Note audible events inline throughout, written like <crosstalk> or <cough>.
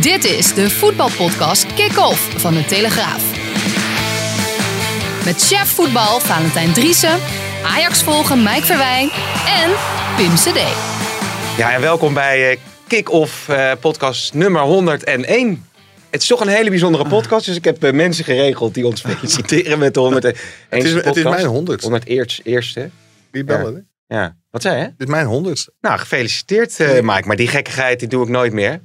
Dit is de voetbalpodcast Kick-Off van de Telegraaf. Met chef voetbal Valentijn Driessen, Ajax volgen Mike Verwijn en Pim CD. Ja, en welkom bij eh, Kick-Off eh, podcast nummer 101. Het is toch een hele bijzondere podcast, dus ik heb eh, mensen geregeld die ons <laughs> feliciteren met de 101 Het is, het is mijn honderd. 100 eerst, eerste. Die bellen. hè? Ja. Wat zei je? Dit is mijn honderdste. Nou, gefeliciteerd eh, Mike. Maar die gekkigheid die doe ik nooit meer.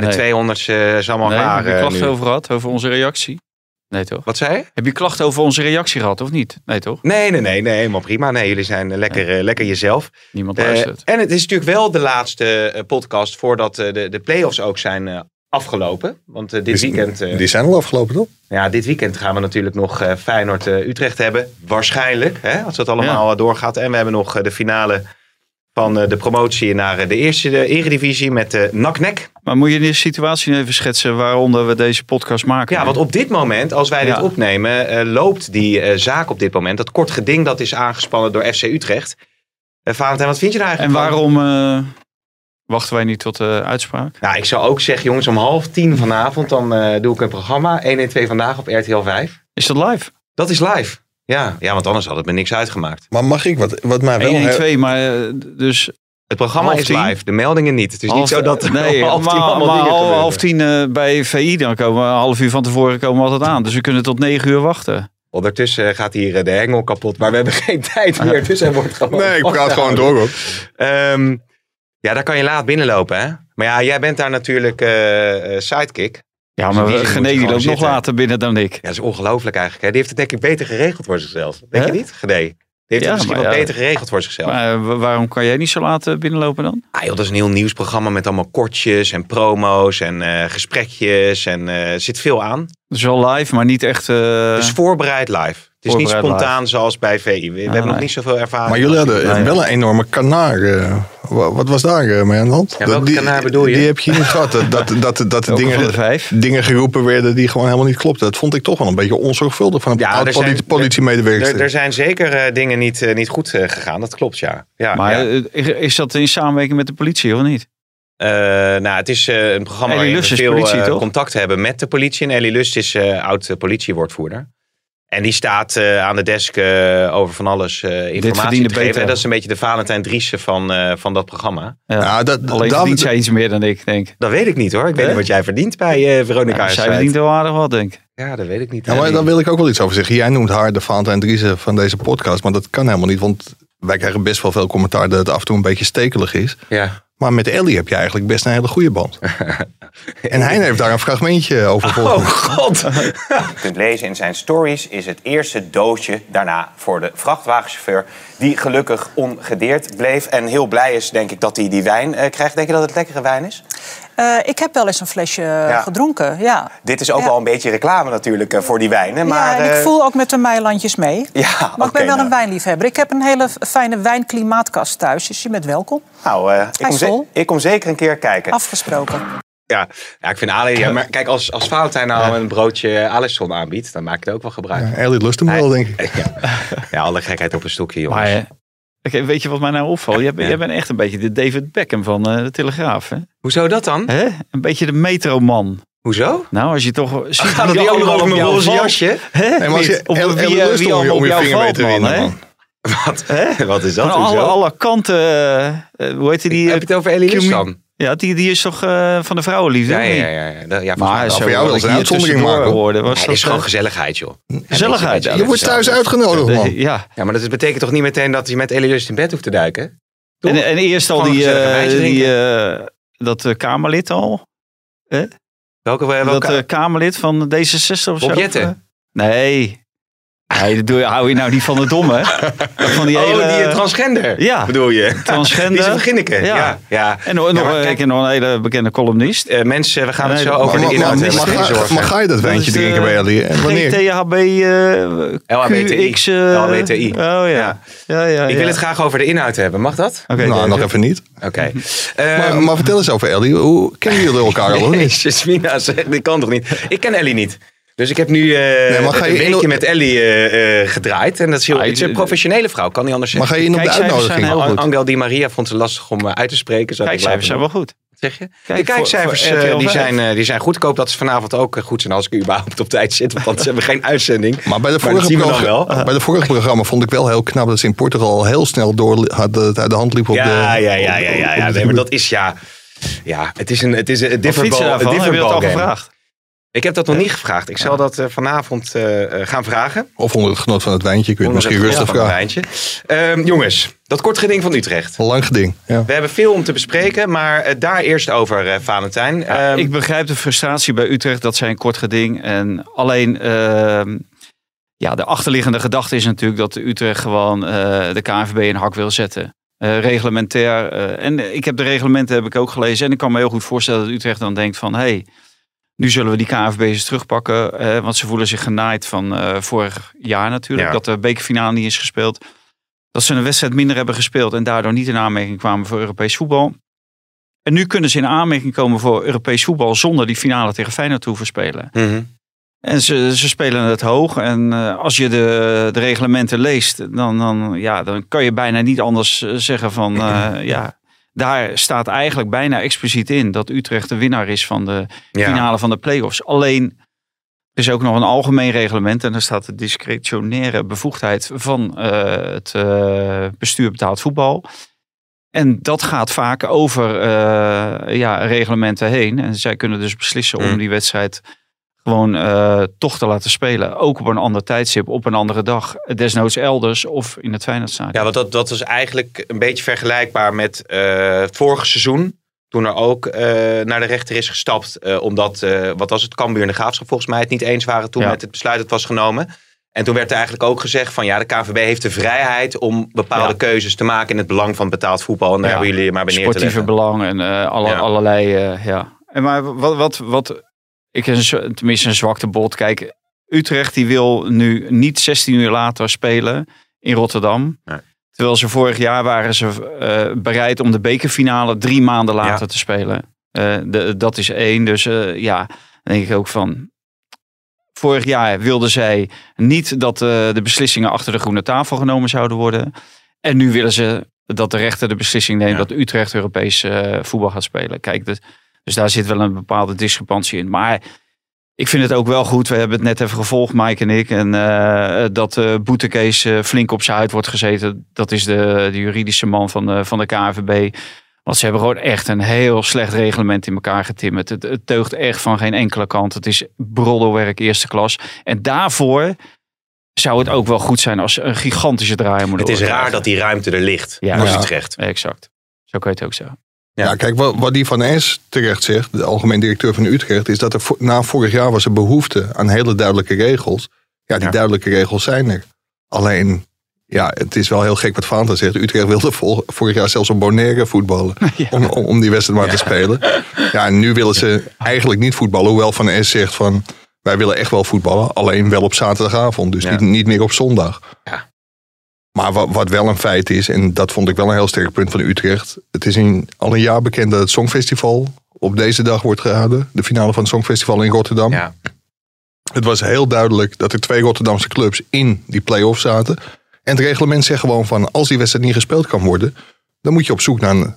Bij de Nee. 200 uh, is allemaal Nee, heb je eh, klachten nu. over gehad? Over onze reactie? Nee, toch? Wat zei je? Heb je klachten over onze reactie gehad, of niet? Nee, toch? Nee, nee, nee, nee, helemaal prima. Nee, jullie zijn eh, lekker, eh, lekker jezelf. Niemand luistert. en het is natuurlijk wel de laatste podcast voordat eh, de, de play-offs ook zijn eh, afgelopen. Want dit Die- weekend... eh, Die zijn al afgelopen, toch? Ja, dit weekend gaan we natuurlijk nog eh, Feyenoord-Utrecht hebben. Waarschijnlijk, hè, als dat allemaal doorgaat. En we hebben nog eh, de finale van eh, de promotie naar eh, de eerste de eredivisie met de NAC-NEC. Maar moet je de situatie even schetsen waaronder we deze podcast maken? Ja, want op dit moment, als wij dit opnemen, eh, loopt die eh, zaak op dit moment. Dat kort geding dat is aangespannen door FC Utrecht. Eh Valentijn, wat vind je daar En eigenlijk van? waarom eh, wachten wij niet tot de uitspraak? Nou, ik zou ook zeggen, jongens, om half tien vanavond dan eh, doe ik een programma. 112 vandaag op RTL 5. Is dat live? Dat is live. Ja, ja, want anders had het me niks uitgemaakt. Maar mag ik wat, wat mij wel... 1 1 he- 2, maar eh, dus Het programma Half is tien? live, de meldingen niet. Het is niet zo dat nee, om <laughs> half maar, tien allemaal maar dingen half, gebeuren. half tien eh, bij VI dan komen we een half uur van tevoren komen we altijd aan. Dus we kunnen tot negen uur wachten. Ondertussen gaat hier eh, de hengel kapot, maar we hebben <laughs> geen tijd meer. Dus er wordt gewoon Nee, ik praat gewoon door, hoor. Ehm, ja, daar kan je laat binnenlopen, hè? Maar ja, jij bent daar natuurlijk eh, eh, sidekick. Ja, Dus maar zin Gené die loopt nog later binnen dan ik. Ja, dat is ongelooflijk eigenlijk. Hè? Die heeft het denk ik beter geregeld voor zichzelf. Denk je niet? Gené. Die heeft Ja, het misschien wel ja. beter geregeld voor zichzelf. Maar eh, wa- waarom kan jij niet zo laat eh, binnenlopen dan? Ah, joh, dat is een heel nieuwsprogramma met allemaal kortjes en promo's en eh, gesprekjes. En er zit veel aan. Het is wel live, maar niet echt... eh, Dus voorbereid live. Het is niet spontaan zoals bij VI. We, we hebben nog niet zoveel ervaring. Maar jullie hadden Nee. wel een enorme kanaar. eh, wa- wat was daar eh, mee aan de hand? Ja, welke die, kanaar bedoel je? Die heb je niet gehad. Dat, dat, dat, dat van de dingen, vijf? dingen geroepen werden die gewoon helemaal niet klopten. Dat vond ik toch wel een beetje onzorgvuldig van een Ja, oud er zijn- politie- politiemedewerkster. Er, er zijn zeker eh, dingen niet, niet goed eh, gegaan. Dat klopt, ja. ja Maar ja. is dat in samenwerking met de politie of niet? Eh, nou, het is eh, een programma Ellie waarin we veel politie, eh, contact hebben met de politie. En Ellie Lust is eh, oud politiewoordvoerder. En die staat eh, aan de desk eh, over van alles eh, informatie te geven. En dat is een beetje de Valentijn Driessen van, eh, van dat programma. Ja. Dat, Alleen daar- verdient zij iets meer dan ik, denk. Dat weet ik niet hoor. Ik weet niet wat jij verdient bij eh, Veronica. Ja, zij verdient wel aardig wat, denk ik. Ja, dat weet ik niet. Ja, maar daar wil ik ook wel iets over zeggen. Jij noemt haar de Valentijn Driessen van deze podcast. Maar dat kan helemaal niet. Want wij krijgen best wel veel commentaar dat het af en toe een beetje stekelig is. Ja. Maar met Ellie heb je eigenlijk best een hele goede band. <laughs> en hij heeft daar een fragmentje over volgens mij. god. Je kunt lezen in zijn stories is het eerste doosje daarna voor de vrachtwagenchauffeur. Die gelukkig ongedeerd bleef. En heel blij is denk ik dat hij die wijn eh, krijgt. Denk je dat het lekkere wijn is? Eh, ik heb wel eens een flesje gedronken, ja. Dit is ook Ja. wel een beetje reclame natuurlijk eh, voor die wijnen. Maar, ja, en eh, ik voel ook met de meilandjes mee. Ja, maar ik ben wel nou. een wijnliefhebber. Ik heb een hele fijne wijnklimaatkast thuis, dus je bent welkom. Nou, eh, ik, Hij kom ik kom zeker een keer kijken. Afgesproken. Ja, ja, ik vind Ali... Ja, maar kijk, als, als Valentijn nou een broodje Alisson aanbiedt... dan maak ik er ook wel gebruik van. Ja, lust hem wel, denk ik. <laughs> Ja. ja, alle gekheid op een stokje, jongens. Maar eh, weet je wat mij nou opvalt? Jij, bent- Ja. jij bent echt een beetje de David Beckham van eh, de Telegraaf. Hè? Hoezo dat dan? Hè? Een beetje de metroman. Hoezo? Nou, als je toch ziet Gaat nog allemaal over op mijn roze jasje? Hè? Nee, maar als je wie, eh, lust wie om je, allemaal om op je vinger valt, man. winnen, hè? Wat? Hè? Wat is dat? Van alle, kanten. eh, eh, hoe heet die? die Heb je het over Lust commu- dan? Ja, die, die is toch eh, van de vrouwenliefde? Ja, of ja, niet? ja. ja, ja. Maar voor jou wel ik een uitzondering maken, hoorde, was Nee, dat het is gewoon gezelligheid, joh. gezelligheid. Je dat wordt is thuis uitgenodigd, man. Ja, Ja, maar dat betekent toch niet meteen dat je met Elie Lust in bed hoeft te duiken? Toch? en, en eerst al die, eh, die eh, dat eh, Kamerlid al. Welke? Dat welke eh, Kamerlid van D66 of zo. Eh? Nee. Doe hou je nou niet van de domme. <laughs> Van die oh, hele, die transgender Ja. bedoel je? Transgender. <laughs> Die is een beginneke. Ja. Ja. Ja, En nog, Ja, nog, maar een- kijk, ik ken nog een hele bekende columnist. eh, mensen, we gaan het zo maar- over de inhoud hebben. maar, ga, zorgen. maar ga je dat wijntje drinken eh, bij Ellie? En wanneer? GTHB, eh LHBTI. QX, eh, LHBTI. Oh ja. Ja. ja. ja, Ik wil het graag over de inhoud hebben. Mag dat? Nou, nog even niet. Oké. <laughs> Maar, Ehm, maar vertel eens over Ellie. Hoe kennen jullie elkaar al? of niet? Jezus, Mina zegt, dit kan toch niet? Ik ken Ellie niet. Dus ik heb nu eh, maar je een weekje met Ellie eh, eh, gedraaid. En dat is, heel, Ah, het is een professionele vrouw, kan niet anders Maar zeggen. ga je in op de zijn uitnodiging? heel goed. Angel Di Maria vond ze lastig om uit te spreken. Kijkcijfers zijn wel goed. Zeg je? Kijk, de kijkcijfers voor- voor RTL die, 5. zijn, die zijn goed. Ik hoop dat ze vanavond ook goed zijn als ik überhaupt op tijd zit. Want anders hebben we geen uitzending. <laughs> Maar bij de, vorige programma, wel. bij de vorige programma vond ik wel heel knap dat ze in Portugal al heel snel door uit de hand liep op Ja, de. ja, ja, ja, ja, ja. Nee, maar dat is ja. Ja, het is een, het is een Wat different ball? Heb je al gevraagd? Ik heb dat nog niet gevraagd. Ik zal dat eh, vanavond eh, eh, gaan vragen. Of onder het genot van het wijntje kun je het misschien rustig vragen. een wijntje. Ehm, jongens, dat kort geding van Utrecht. Een lang geding. Ja. We hebben veel om te bespreken, maar daar eerst over, eh Valentijn. Ehm, ik begrijp de frustratie bij Utrecht. Dat zijn een kort geding. En alleen ehm, ja, de achterliggende gedachte is natuurlijk dat Utrecht gewoon eh, de KNVB in hak wil zetten. Eh, reglementair. eh, en ik heb de reglementen heb ik ook gelezen. En ik kan me heel goed voorstellen dat Utrecht dan denkt van... Hey, nu zullen we die eens terugpakken. eh, want ze voelen zich genaaid van eh, vorig jaar natuurlijk. Ja. Dat de bekerfinale niet is gespeeld. Dat ze een wedstrijd minder hebben gespeeld. En daardoor niet in aanmerking kwamen voor Europees voetbal. En nu kunnen ze in aanmerking komen voor Europees voetbal zonder die finale tegen Feyenoord te hoeven spelen. mhm. En ze, ze spelen het hoog. En eh, als je de, de reglementen leest, dan, dan, ja, dan kan je bijna niet anders eh, zeggen van ja. Daar staat eigenlijk bijna expliciet in dat Utrecht de winnaar is van de ja. finale van de play-offs. Alleen er is ook nog een algemeen reglement en daar staat de discretionaire bevoegdheid van eh, het eh, bestuur betaald voetbal. En dat gaat vaak over eh, ja, reglementen heen. En zij kunnen dus beslissen Mm. om die wedstrijd gewoon eh, toch te laten spelen. Ook op een ander tijdstip, op een andere dag. Desnoods elders of in het Feyenoordstadion. Ja, want dat, dat is eigenlijk een beetje vergelijkbaar met eh, het vorige seizoen. Toen er ook eh, naar de rechter is gestapt. eh, omdat, eh, wat was het, Cambuur en de Graafschap volgens mij het niet eens waren toen Ja. met het besluit dat was genomen. En toen werd er eigenlijk ook gezegd van ja, de KNVB heeft de vrijheid om bepaalde Ja. keuzes te maken in het belang van betaald voetbal. En daar Ja. hebben jullie maar bij neer te sportieve belang en eh, alle, Ja. allerlei. eh, ja. En maar wat, wat, wat ik een, z- tenminste een zwakte bot. Kijk, Utrecht die wil nu niet 16 uur later spelen in Rotterdam. Nee. Terwijl ze vorig jaar waren ze eh, bereid om de bekerfinale drie maanden later Ja. te spelen. Eh, de, dat is één. Dus eh, ja, dan denk ik ook van. Vorig jaar wilden zij niet dat de beslissingen achter de groene tafel genomen zouden worden. En nu willen ze dat de rechter de beslissing neemt Ja. dat Utrecht Europees voetbal gaat spelen. Kijk, dus, dus daar zit wel een bepaalde discrepantie in. Maar ik vind het ook wel goed. We hebben het net even gevolgd, Mike en ik. En eh, dat de boetekees eh, flink op zijn huid wordt gezeten. Dat is de, de juridische man van de, van de KNVB. Want ze hebben gewoon echt een heel slecht reglement in elkaar getimmerd. Het, het teugt echt van geen enkele kant. Het is broddelwerk eerste klas. En daarvoor zou het ook wel goed zijn als een gigantische draai moeten Het is raar dat die ruimte er ligt Ja. voor Ja. Utrecht. Exact. Zo kan je het ook zeggen. Ja. Ja. kijk, wat, wat die van S terecht zegt, de algemeen directeur van Utrecht, is dat er na vorig jaar was er behoefte aan hele duidelijke regels. Ja, die Ja. duidelijke regels zijn er. Alleen, ja, het is wel heel gek wat Fanta zegt. Utrecht wilde vol- vorig jaar zelfs op Bonaire voetballen. <laughs> Om, om, om die wedstrijd maar te spelen. Ja, en nu willen ze eigenlijk niet voetballen. Hoewel Van S zegt van, wij willen echt wel voetballen. Alleen wel op zaterdagavond. Dus niet, niet meer op zondag. Ja. Maar wat, wat wel een feit is, en dat vond ik wel een heel sterk punt van Utrecht. Het is in, al een jaar bekend dat het Songfestival op deze dag wordt gehouden. De finale van het Songfestival in Rotterdam. Ja. Het was heel duidelijk dat er twee Rotterdamse clubs in die play-off zaten. En het reglement zegt gewoon van als die wedstrijd niet gespeeld kan worden, dan moet je op zoek naar een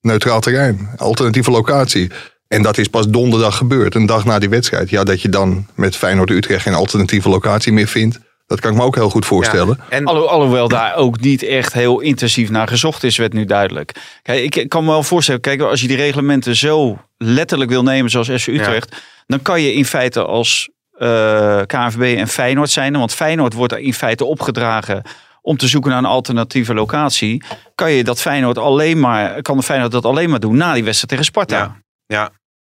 neutraal terrein, alternatieve locatie. En dat is pas donderdag gebeurd, een dag na die wedstrijd. Ja, dat je dan met Feyenoord Utrecht geen alternatieve locatie meer vindt, dat kan ik me ook heel goed voorstellen. Ja. En Alho- alhoewel daar ook niet echt heel intensief naar gezocht is, werd nu duidelijk. Kijk, ik- kan me wel voorstellen, kijk, als je die reglementen zo letterlijk wil nemen zoals SC Utrecht, dan kan je in feite als eh KNVB en Feyenoord zijn. Want Feyenoord wordt er in feite opgedragen om te zoeken naar een alternatieve locatie. Kan je dat Feyenoord alleen maar, kan de Feyenoord dat alleen maar doen na die wedstrijd tegen Sparta. Ja. Ja.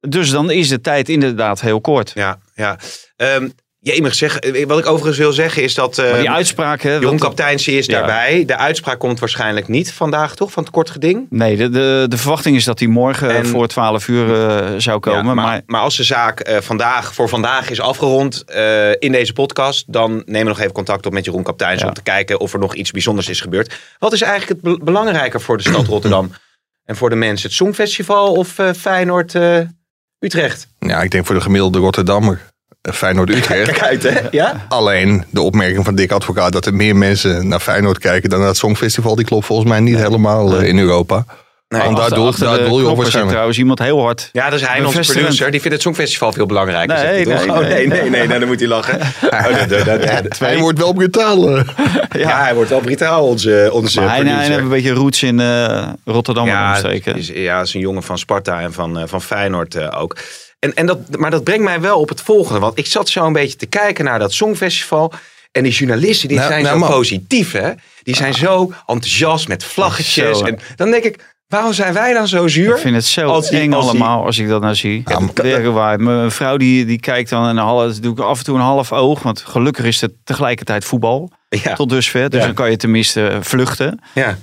Dus dan is de tijd inderdaad heel kort. Ja, ja. Ehm, jemig zeg. eh, Wat ik overigens wil zeggen is dat... eh, Maar die uitspraak, hè? Kapteinsie is Ja. daarbij. De uitspraak komt waarschijnlijk niet vandaag, toch? Van het kort geding. Nee, de, de, de verwachting is dat hij morgen En- voor 12 uur eh, zou komen. Ja, maar, maar, maar, als de zaak eh, vandaag, voor vandaag is afgerond eh, in deze podcast, dan nemen we nog even contact op met Jeroen Kapteins Ja. om te kijken of er nog iets bijzonders is gebeurd. Wat is eigenlijk het be- belangrijker voor de stad <clears throat> Rotterdam en voor de mensen? Het Songfestival of eh, Feyenoord eh, Utrecht? Ja, ik denk voor de gemiddelde Rotterdammer. Eh, Feyenoord-Utrecht. <laughs> Kijk uit, hè? Ja? Alleen de opmerking van Dick Advocaat dat er meer mensen naar Feyenoord kijken dan naar het Songfestival, die klopt volgens mij niet helemaal eh, in Europa. Nee. Want daar doel, je op waarschijnlijk. trouwens iemand heel hard. Ja, dat is hij, onze producer. Die vindt het Songfestival veel belangrijker. Nee, nee, Oh, nee. nee, nee, nee, nou, dan moet hij lachen. <laughs> Oh, dat- dat- dat- dat- Hij wordt wel brutaal. eh. ja. hij wordt wel brutaal, onze, onze Maar hij, hij heeft een beetje roots in eh, Rotterdam ja. Is, ja, is een jongen van Sparta en van, eh, van Feyenoord eh, ook. En, en dat, maar dat brengt mij wel op het volgende. Want ik zat zo een beetje te kijken naar dat Songfestival. En die journalisten die Nou, zijn nou, zo man. positief, hè? Die zijn zo enthousiast met vlaggetjes. Zo, en dan denk ik, waarom zijn wij dan zo zuur? Ik vind het zo Als eng als die- allemaal als ik dat nou zie. Ja, waar. Mijn vrouw die, die kijkt dan een half, doe ik af en toe een half oog. Want gelukkig is het tegelijkertijd voetbal. Ja, Tot dusver. Dus Ja. dan kan je tenminste vluchten. ja.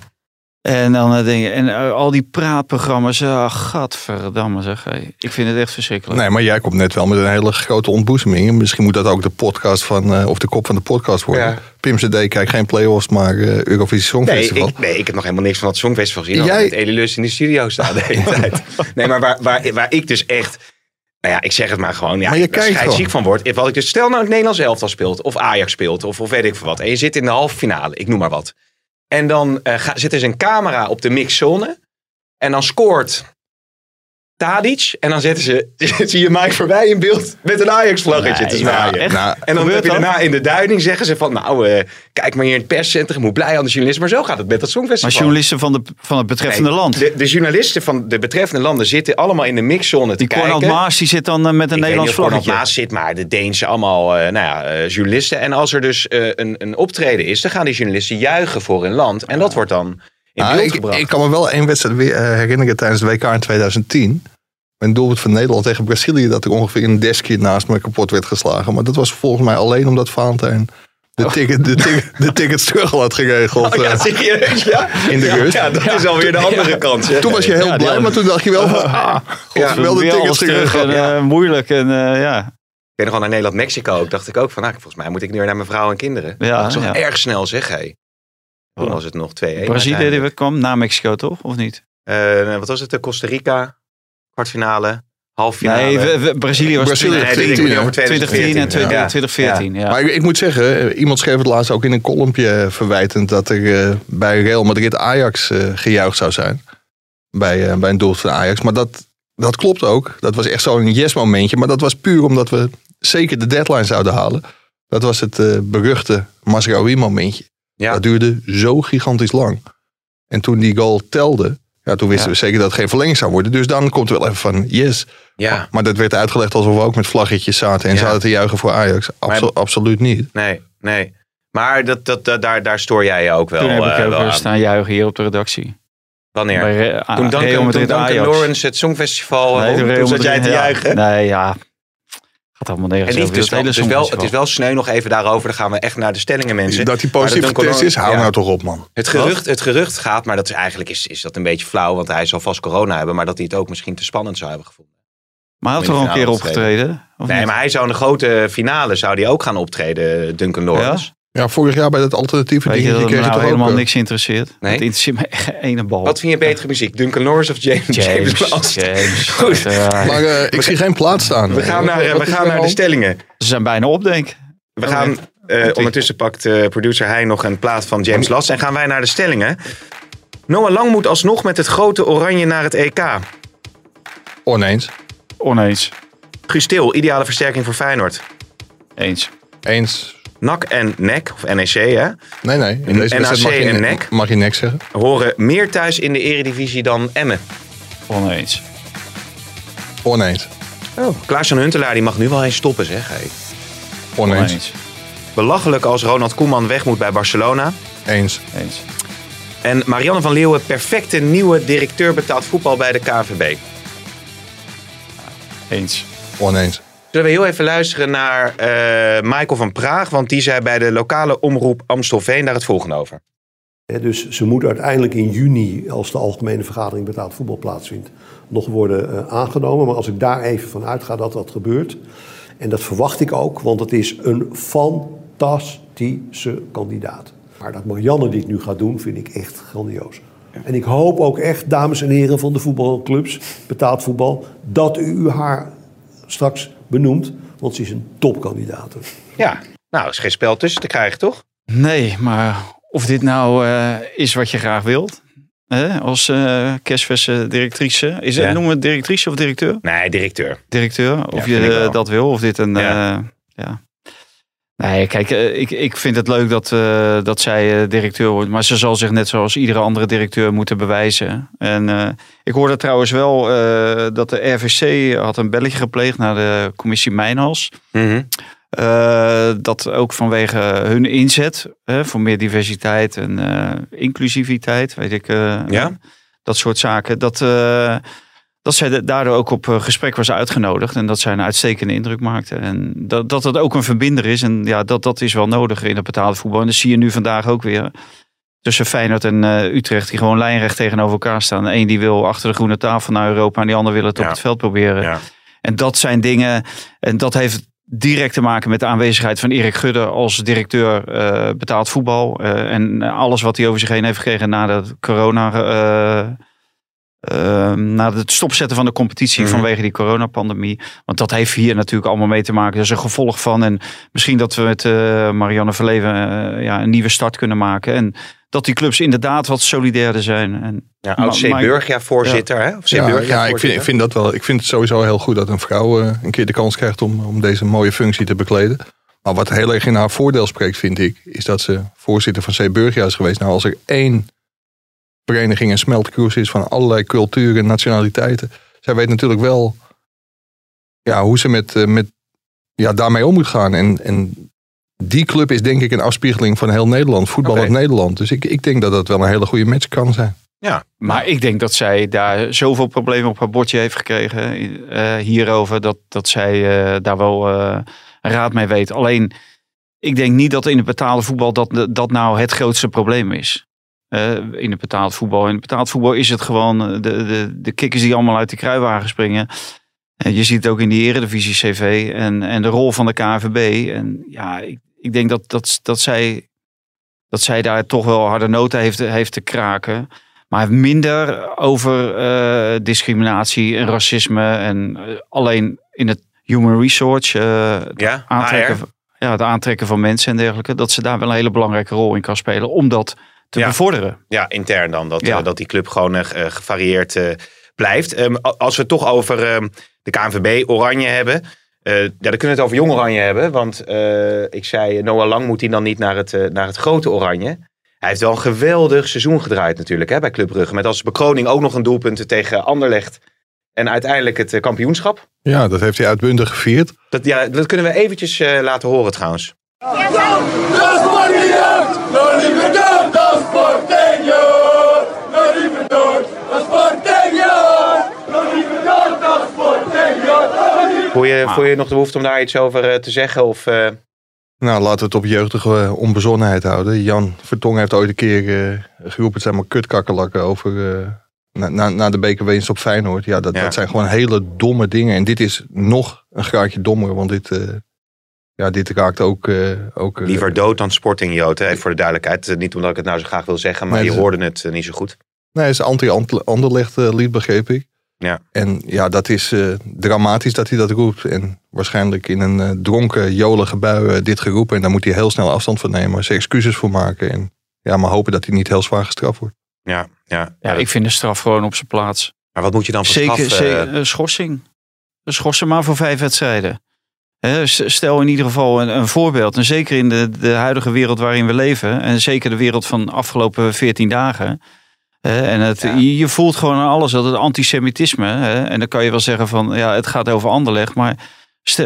En dan eh, denk je, en eh, al die praatprogramma's. Uh, gadverdamme zeg. Hey. Ik vind het echt verschrikkelijk. Nee, maar jij komt net wel met een hele grote ontboezeming. En Misschien moet dat ook de podcast van, eh, of de kop van de podcast worden. Ja. Pim CD kijkt geen play-offs, maar eh, Eurovisie Nee Songfestival. ik, nee, ik heb nog helemaal niks van dat Songfestival gezien. Jij- met Elilus in de studio staan de hele <laughs> tijd. Nee, maar waar, waar, waar ik dus echt... Nou ja, ik zeg het maar gewoon. Ja, Maar je ik kijkt gewoon. van word. Wat ik dus, stel nou het Nederlands elftal speelt. Of Ajax speelt. Of, of weet ik veel wat. En je zit in de halve finale. Ik noem maar wat. En dan ga- zit er een camera op de mixzone. En dan scoort Tadic. En dan zetten ze, <laughs> zie je Mike voorbij in beeld met een Ajax-vlaggetje Nee, te zwaaien. echt? Nou, En dan heb je daarna in de duiding zeggen ze van... Nou, eh, kijk maar hier in het perscentrum. Hoe blij aan de journalisten. Maar zo gaat het met dat Songfestival. Maar journalisten van, de, van het betreffende Nee, land. De, de journalisten van de betreffende landen zitten allemaal in de mixzone te die kijken. Maas die zit dan eh, met een Ik Nederlands of Cornel vlaggetje. Maas zit, maar de Deense allemaal eh, nou ja, journalisten. En als er dus een, een optreden is, dan gaan die journalisten juichen voor hun land. En dat wordt dan in Nou, beeld ik, gebracht. ik kan me wel één wedstrijd weer, eh, herinneren tijdens de WK in 2010. Een doelpunt van Nederland tegen Brazilië. Dat er ongeveer een deskje naast me kapot werd geslagen. Maar dat was volgens mij alleen omdat Valentijn de, ticket, de, ticket, <laughs> de tickets terug had geregeld. Oh ja, eh. serieus? Ja? In de Ja, rust. Ja, dat is alweer de <laughs> andere kant. hè. toen was je heel Ja, blij, maar toen dacht je wel van... <laughs> Ah, Ja, god, wel de Weer alles tickets terug. en eh, moeilijk. En, eh, ja. Ik ben nog wel naar Nederland-Mexico. Dacht ik ook van, nou, volgens mij moet ik nu weer naar mijn vrouw en kinderen. Ja, dat is toch ja. erg snel zeg, hé. Toen was het nog 2-1. Brazilië kwam na Mexico toch? Of niet? Eh, wat was het? De Costa Rica, kwartfinale, halve finale. Nee, we- we- Brazilië was Brazilië, Nee, 2010, dit ik niet over 2010 en 2014. 2014. Ja. Maar ik, ik moet zeggen, eh, iemand schreef het laatst ook in een kolompje verwijtend dat er eh, bij Real Madrid Ajax eh, gejuicht zou zijn. Bij, eh, bij een doel van Ajax. Maar dat, dat klopt ook. Dat was echt zo'n yes momentje. Maar dat was puur omdat we zeker de deadline zouden halen. Dat was het eh, beruchte Masraoui momentje. Ja. Dat duurde zo gigantisch lang. En toen die goal telde, ja, toen wisten Ja. we zeker dat het geen verlenging zou worden. Dus dan komt er wel even van yes. Ja, Maar dat werd uitgelegd alsof we ook met vlaggetjes zaten en Ja. zaten te juichen voor Ajax. Maar- absoluut niet. nee, nee. Maar dat, dat, dat, daar, daar stoor jij je ook wel, Toen heb ik eh, wel staan juichen hier op de redactie. Wanneer? Bij ah, toen Duncan, Real toen Duncan Ajax. Lawrence het Songfestival Nee, toen Real zat jij te juichen. Nee, ja. Gaat allemaal nergens En over. dus wel, het, is wel, het is wel sneu nog even daarover. Dan gaan we echt naar de stellingen, mensen. Dat die positief getest is, hou ja. nou toch op man. Het gerucht, het gerucht gaat, maar dat is eigenlijk is, is dat een beetje flauw. Want hij zal vast corona hebben. Maar dat hij het ook misschien te spannend zou hebben gevonden. Maar hij had toch al een keer opgetreden? Of Nee, niet? maar hij zou in de grote finale zou die ook gaan optreden, Duncan Lawrence. Ja, vorig jaar bij dat alternatieve Weet je ding, kreeg nou toch helemaal eh, niks interesseert? Nee? Het interesseert me echt ene bal. Wat vind je betere muziek? Duncan Lawrence of James, James, Blunt? James. Goed. Ja, Maar eh, ik zie geen plaats staan. We gaan naar, eh, Wat we gaan naar de al? stellingen. Ze zijn bijna op, denk ik. We gaan, eh, ondertussen pakt eh, producer Heijn nog een plaat van James Last. En gaan wij naar de stellingen. Noah Lang moet alsnog met het grote oranje naar het EK. Oneens. Oneens. Guus Til, ideale versterking voor Feyenoord. Eens. Eens. NAC en NEC, of NEC hè, Nee, nee. In deze NAC wedstrijd mag je, en ne- NEC. mag je niks zeggen. horen meer thuis in de eredivisie dan Emmen. Oneens. Oneens. Oh. Klaas-Jan Huntelaar die mag nu wel eens stoppen zeg. Hey. Oneens. Oneens. Belachelijk als Ronald Koeman weg moet bij Barcelona. Eens. Eens. En Marianne van Leeuwen, perfecte nieuwe directeur betaald voetbal bij de KVB. Eens. Oneens. Zullen we heel even luisteren naar eh, Michael van Praag. Want die zei bij de lokale omroep Amstelveen daar het volgende over. Dus ze moet uiteindelijk in juni, als de algemene vergadering betaald voetbal plaatsvindt, nog worden eh, aangenomen. Maar als ik daar even van uitga dat dat gebeurt, en dat verwacht ik ook, want het is een fantastische kandidaat. Maar dat Marianne dit nu gaat doen, vind ik echt grandioos. En ik hoop ook echt, dames en heren van de voetbalclubs, betaald voetbal, dat u haar straks benoemt, want ze is een topkandidaat. Ja, nou, er is geen spel tussen te krijgen, toch? Nee, maar of dit nou eh, is wat je graag wilt. Hè? Als uh, directrice. Is het, Ja. Noemen we het directrice of directeur? Nee, directeur. Directeur. Of Ja, je eh, wel. dat wil. Of dit een... Ja. ja. Nee, kijk, eh, ik, ik vind het leuk dat, eh, dat zij eh, directeur wordt. Maar ze zal zich net zoals iedere andere directeur moeten bewijzen. En ik hoorde trouwens wel dat de RVC had een belletje gepleegd naar de commissie Mijnhals. Eh, dat ook vanwege hun inzet voor meer diversiteit en inclusiviteit, weet ik. Ja? Dat soort zaken. Dat, dat zij daardoor ook op eh, gesprek was uitgenodigd. En dat zij een uitstekende indruk maakte. En dat, dat het ook een verbinder is. En ja, dat, dat is wel nodig in het betaalde voetbal. En dat zie je nu vandaag ook weer. Tussen Feyenoord en eh, Utrecht, die gewoon lijnrecht tegenover elkaar staan. Eén die wil achter de groene tafel naar Europa. En die ander wil het Ja. op het veld proberen. Ja. En dat zijn dingen, en dat heeft direct te maken met de aanwezigheid van Erik Gudde als directeur eh, betaald voetbal. en alles wat hij over zich heen heeft gekregen na de corona. Eh, eh, na het stopzetten van de competitie Mhm. vanwege die coronapandemie. Want dat heeft hier natuurlijk allemaal mee te maken. Dat is een gevolg van. En misschien dat we met eh, Marianne Verleven eh, ja, een nieuwe start kunnen maken. En dat die clubs inderdaad wat solidairder zijn. En, Ja, Maar- oud C. maar- Burgia voorzitter, hè? Of C. Ja, Burgia ja ik, vind, ik vind dat wel. Ik vind het sowieso heel goed dat een vrouw eh, een keer de kans krijgt om, om deze mooie functie te bekleden. Maar wat heel erg in haar voordeel spreekt, vind ik, is dat ze voorzitter van C. Burgia is geweest. Nou, als er één vereniging en smeltkoers is van allerlei culturen en nationaliteiten. Zij weet natuurlijk wel ja, hoe ze met, eh, met, ja, daarmee om moet gaan. En, en die club is denk ik een afspiegeling van heel Nederland, voetbal Oké. uit Nederland. Dus ik, ik denk dat dat wel een hele goede match kan zijn. Maar ik denk dat zij daar zoveel problemen op haar bordje heeft gekregen eh, hierover. Dat, dat zij eh, daar wel raad mee weet. Alleen, ik denk niet dat in het betaalde voetbal dat, dat nou het grootste probleem is. Eh, in het betaald voetbal. In het betaald voetbal is het gewoon eh, de, de, de kikkers die allemaal uit de kruiwagen springen. En je ziet het ook in die eredivisie CV en, en de rol van de KNVB. En ja, ik, ik denk dat, dat, dat, zij, dat zij daar toch wel harde noten heeft, heeft te kraken. Maar minder over eh, discriminatie en racisme. En eh, alleen in het human resource. eh, het Ja, aantrekken, ja, het aantrekken van mensen en dergelijke. Dat ze daar wel een hele belangrijke rol in kan spelen. Om dat te Ja. bevorderen. Ja, intern dan. Dat, Ja. eh, dat die club gewoon eh, ge- gevarieerd eh, blijft. Ehm, als we het toch over ehm, de KNVB Oranje hebben. eh, ja, dan kunnen we het over Jong Oranje hebben. Want eh, ik zei, Noah Lang moet hij dan niet naar het, eh, naar het grote Oranje. Hij heeft wel een geweldig seizoen gedraaid natuurlijk hè, bij Club Brugge. Met als bekroning ook nog een doelpunt tegen Anderlecht. En uiteindelijk het eh, kampioenschap. Ja, dat heeft hij uitbundig gevierd. Dat, ja, dat kunnen we eventjes eh, laten horen trouwens. Voel je, voel je nog de behoefte om daar iets over eh, te zeggen? Of, eh, Nou, laten we het op jeugdige eh, onbezonnenheid houden. Jan Vertong heeft ooit een keer eh, geroepen, het zijn maar kutkakkerlakken over... eh, na, na, na de bekerwinst op Feyenoord. Ja dat, Ja. dat zijn gewoon hele domme dingen. En dit is nog een graadje dommer, want dit, eh, ja, dit raakt ook... eh, ook liever dood dan sporting, Jood. Hè? Voor de duidelijkheid. Niet omdat ik het nou zo graag wil zeggen, maar Nee, je hoorde het niet zo goed. Nee, het is anti-Anderlecht eh, lied, begreep ik. Ja. En ja, dat is eh, dramatisch dat hij dat roept. En waarschijnlijk in een eh, dronken, jolige bui eh, dit geroepen. En daar moet hij heel snel afstand van nemen. Zijn excuses voor maken. En ja, maar hopen dat hij niet heel zwaar gestraft wordt. Ja, ja. Ja, ik vind de straf gewoon op zijn plaats. Maar wat moet je dan voor Zeker, straf? zeker een schorsing. Een schorsing maar voor vijf wedstrijden. Stel in ieder geval een, een voorbeeld. En zeker in de, de huidige wereld waarin we leven. En zeker de wereld van de afgelopen 14 dagen. En het, Ja. je, voelt gewoon aan alles dat het antisemitisme. Hè, en dan kan je wel zeggen van ja, het gaat over Anderlecht. Maar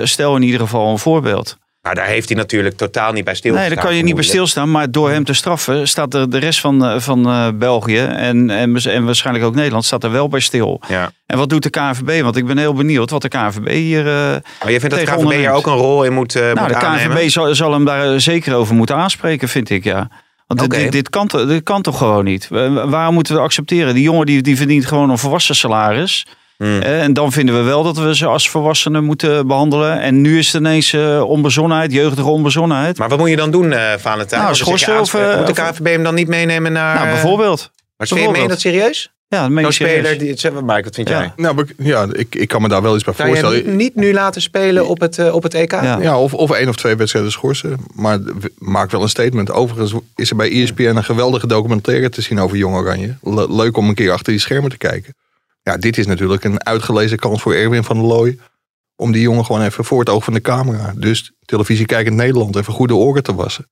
stel, in ieder geval een voorbeeld. Maar daar heeft hij natuurlijk totaal niet bij stilgestaan. Nee, daar kan je niet bij stilstaan. Maar door hem te straffen staat er de rest van, eh, van eh, België en, en, en waarschijnlijk ook Nederland staat er wel bij stil. Ja. En wat doet de KNVB? Want ik ben heel benieuwd wat de KNVB hier... eh, Maar je vindt dat de KVB hier ook een rol in moet, eh nou, moet de? KNVB zal, zal hem daar zeker over moeten aanspreken, vind ik, ja. Want dit- dit, dit, kan, dit kan toch gewoon niet? Wa- Waarom moeten we accepteren? Die jongen die, die verdient gewoon een volwassen salaris. Hmm. Eh, En dan vinden we wel dat we ze als volwassenen moeten behandelen. En nu is het ineens eh, onbezonnenheid, jeugdige onbezonnenheid. Maar wat moet je dan doen, eh Valentijn? Nou, schorsen of, Moet de KVB hem dan niet meenemen naar... nou, bijvoorbeeld. Maar vind je, meen je dat serieus? Ja, Zo'n serieus. speler, die, zeg maar, Mike, wat vind Ja. jij? Nou, ik- ja, ik, ik kan me daar wel iets bij hem voorstellen. niet, niet nu laten spelen op het, eh, op het EK? Ja. Ja, of, of één of twee wedstrijden schorsen. Maar maak wel een statement. Overigens is er bij ESPN een geweldige documentaire te zien over Jong Oranje. Le- leuk om een keer achter die schermen te kijken. Ja, dit is natuurlijk een uitgelezen kans voor Erwin van der Looy. Om die jongen gewoon even voor het oog van de camera. Dus televisie kijkend Nederland even goede oren te wassen.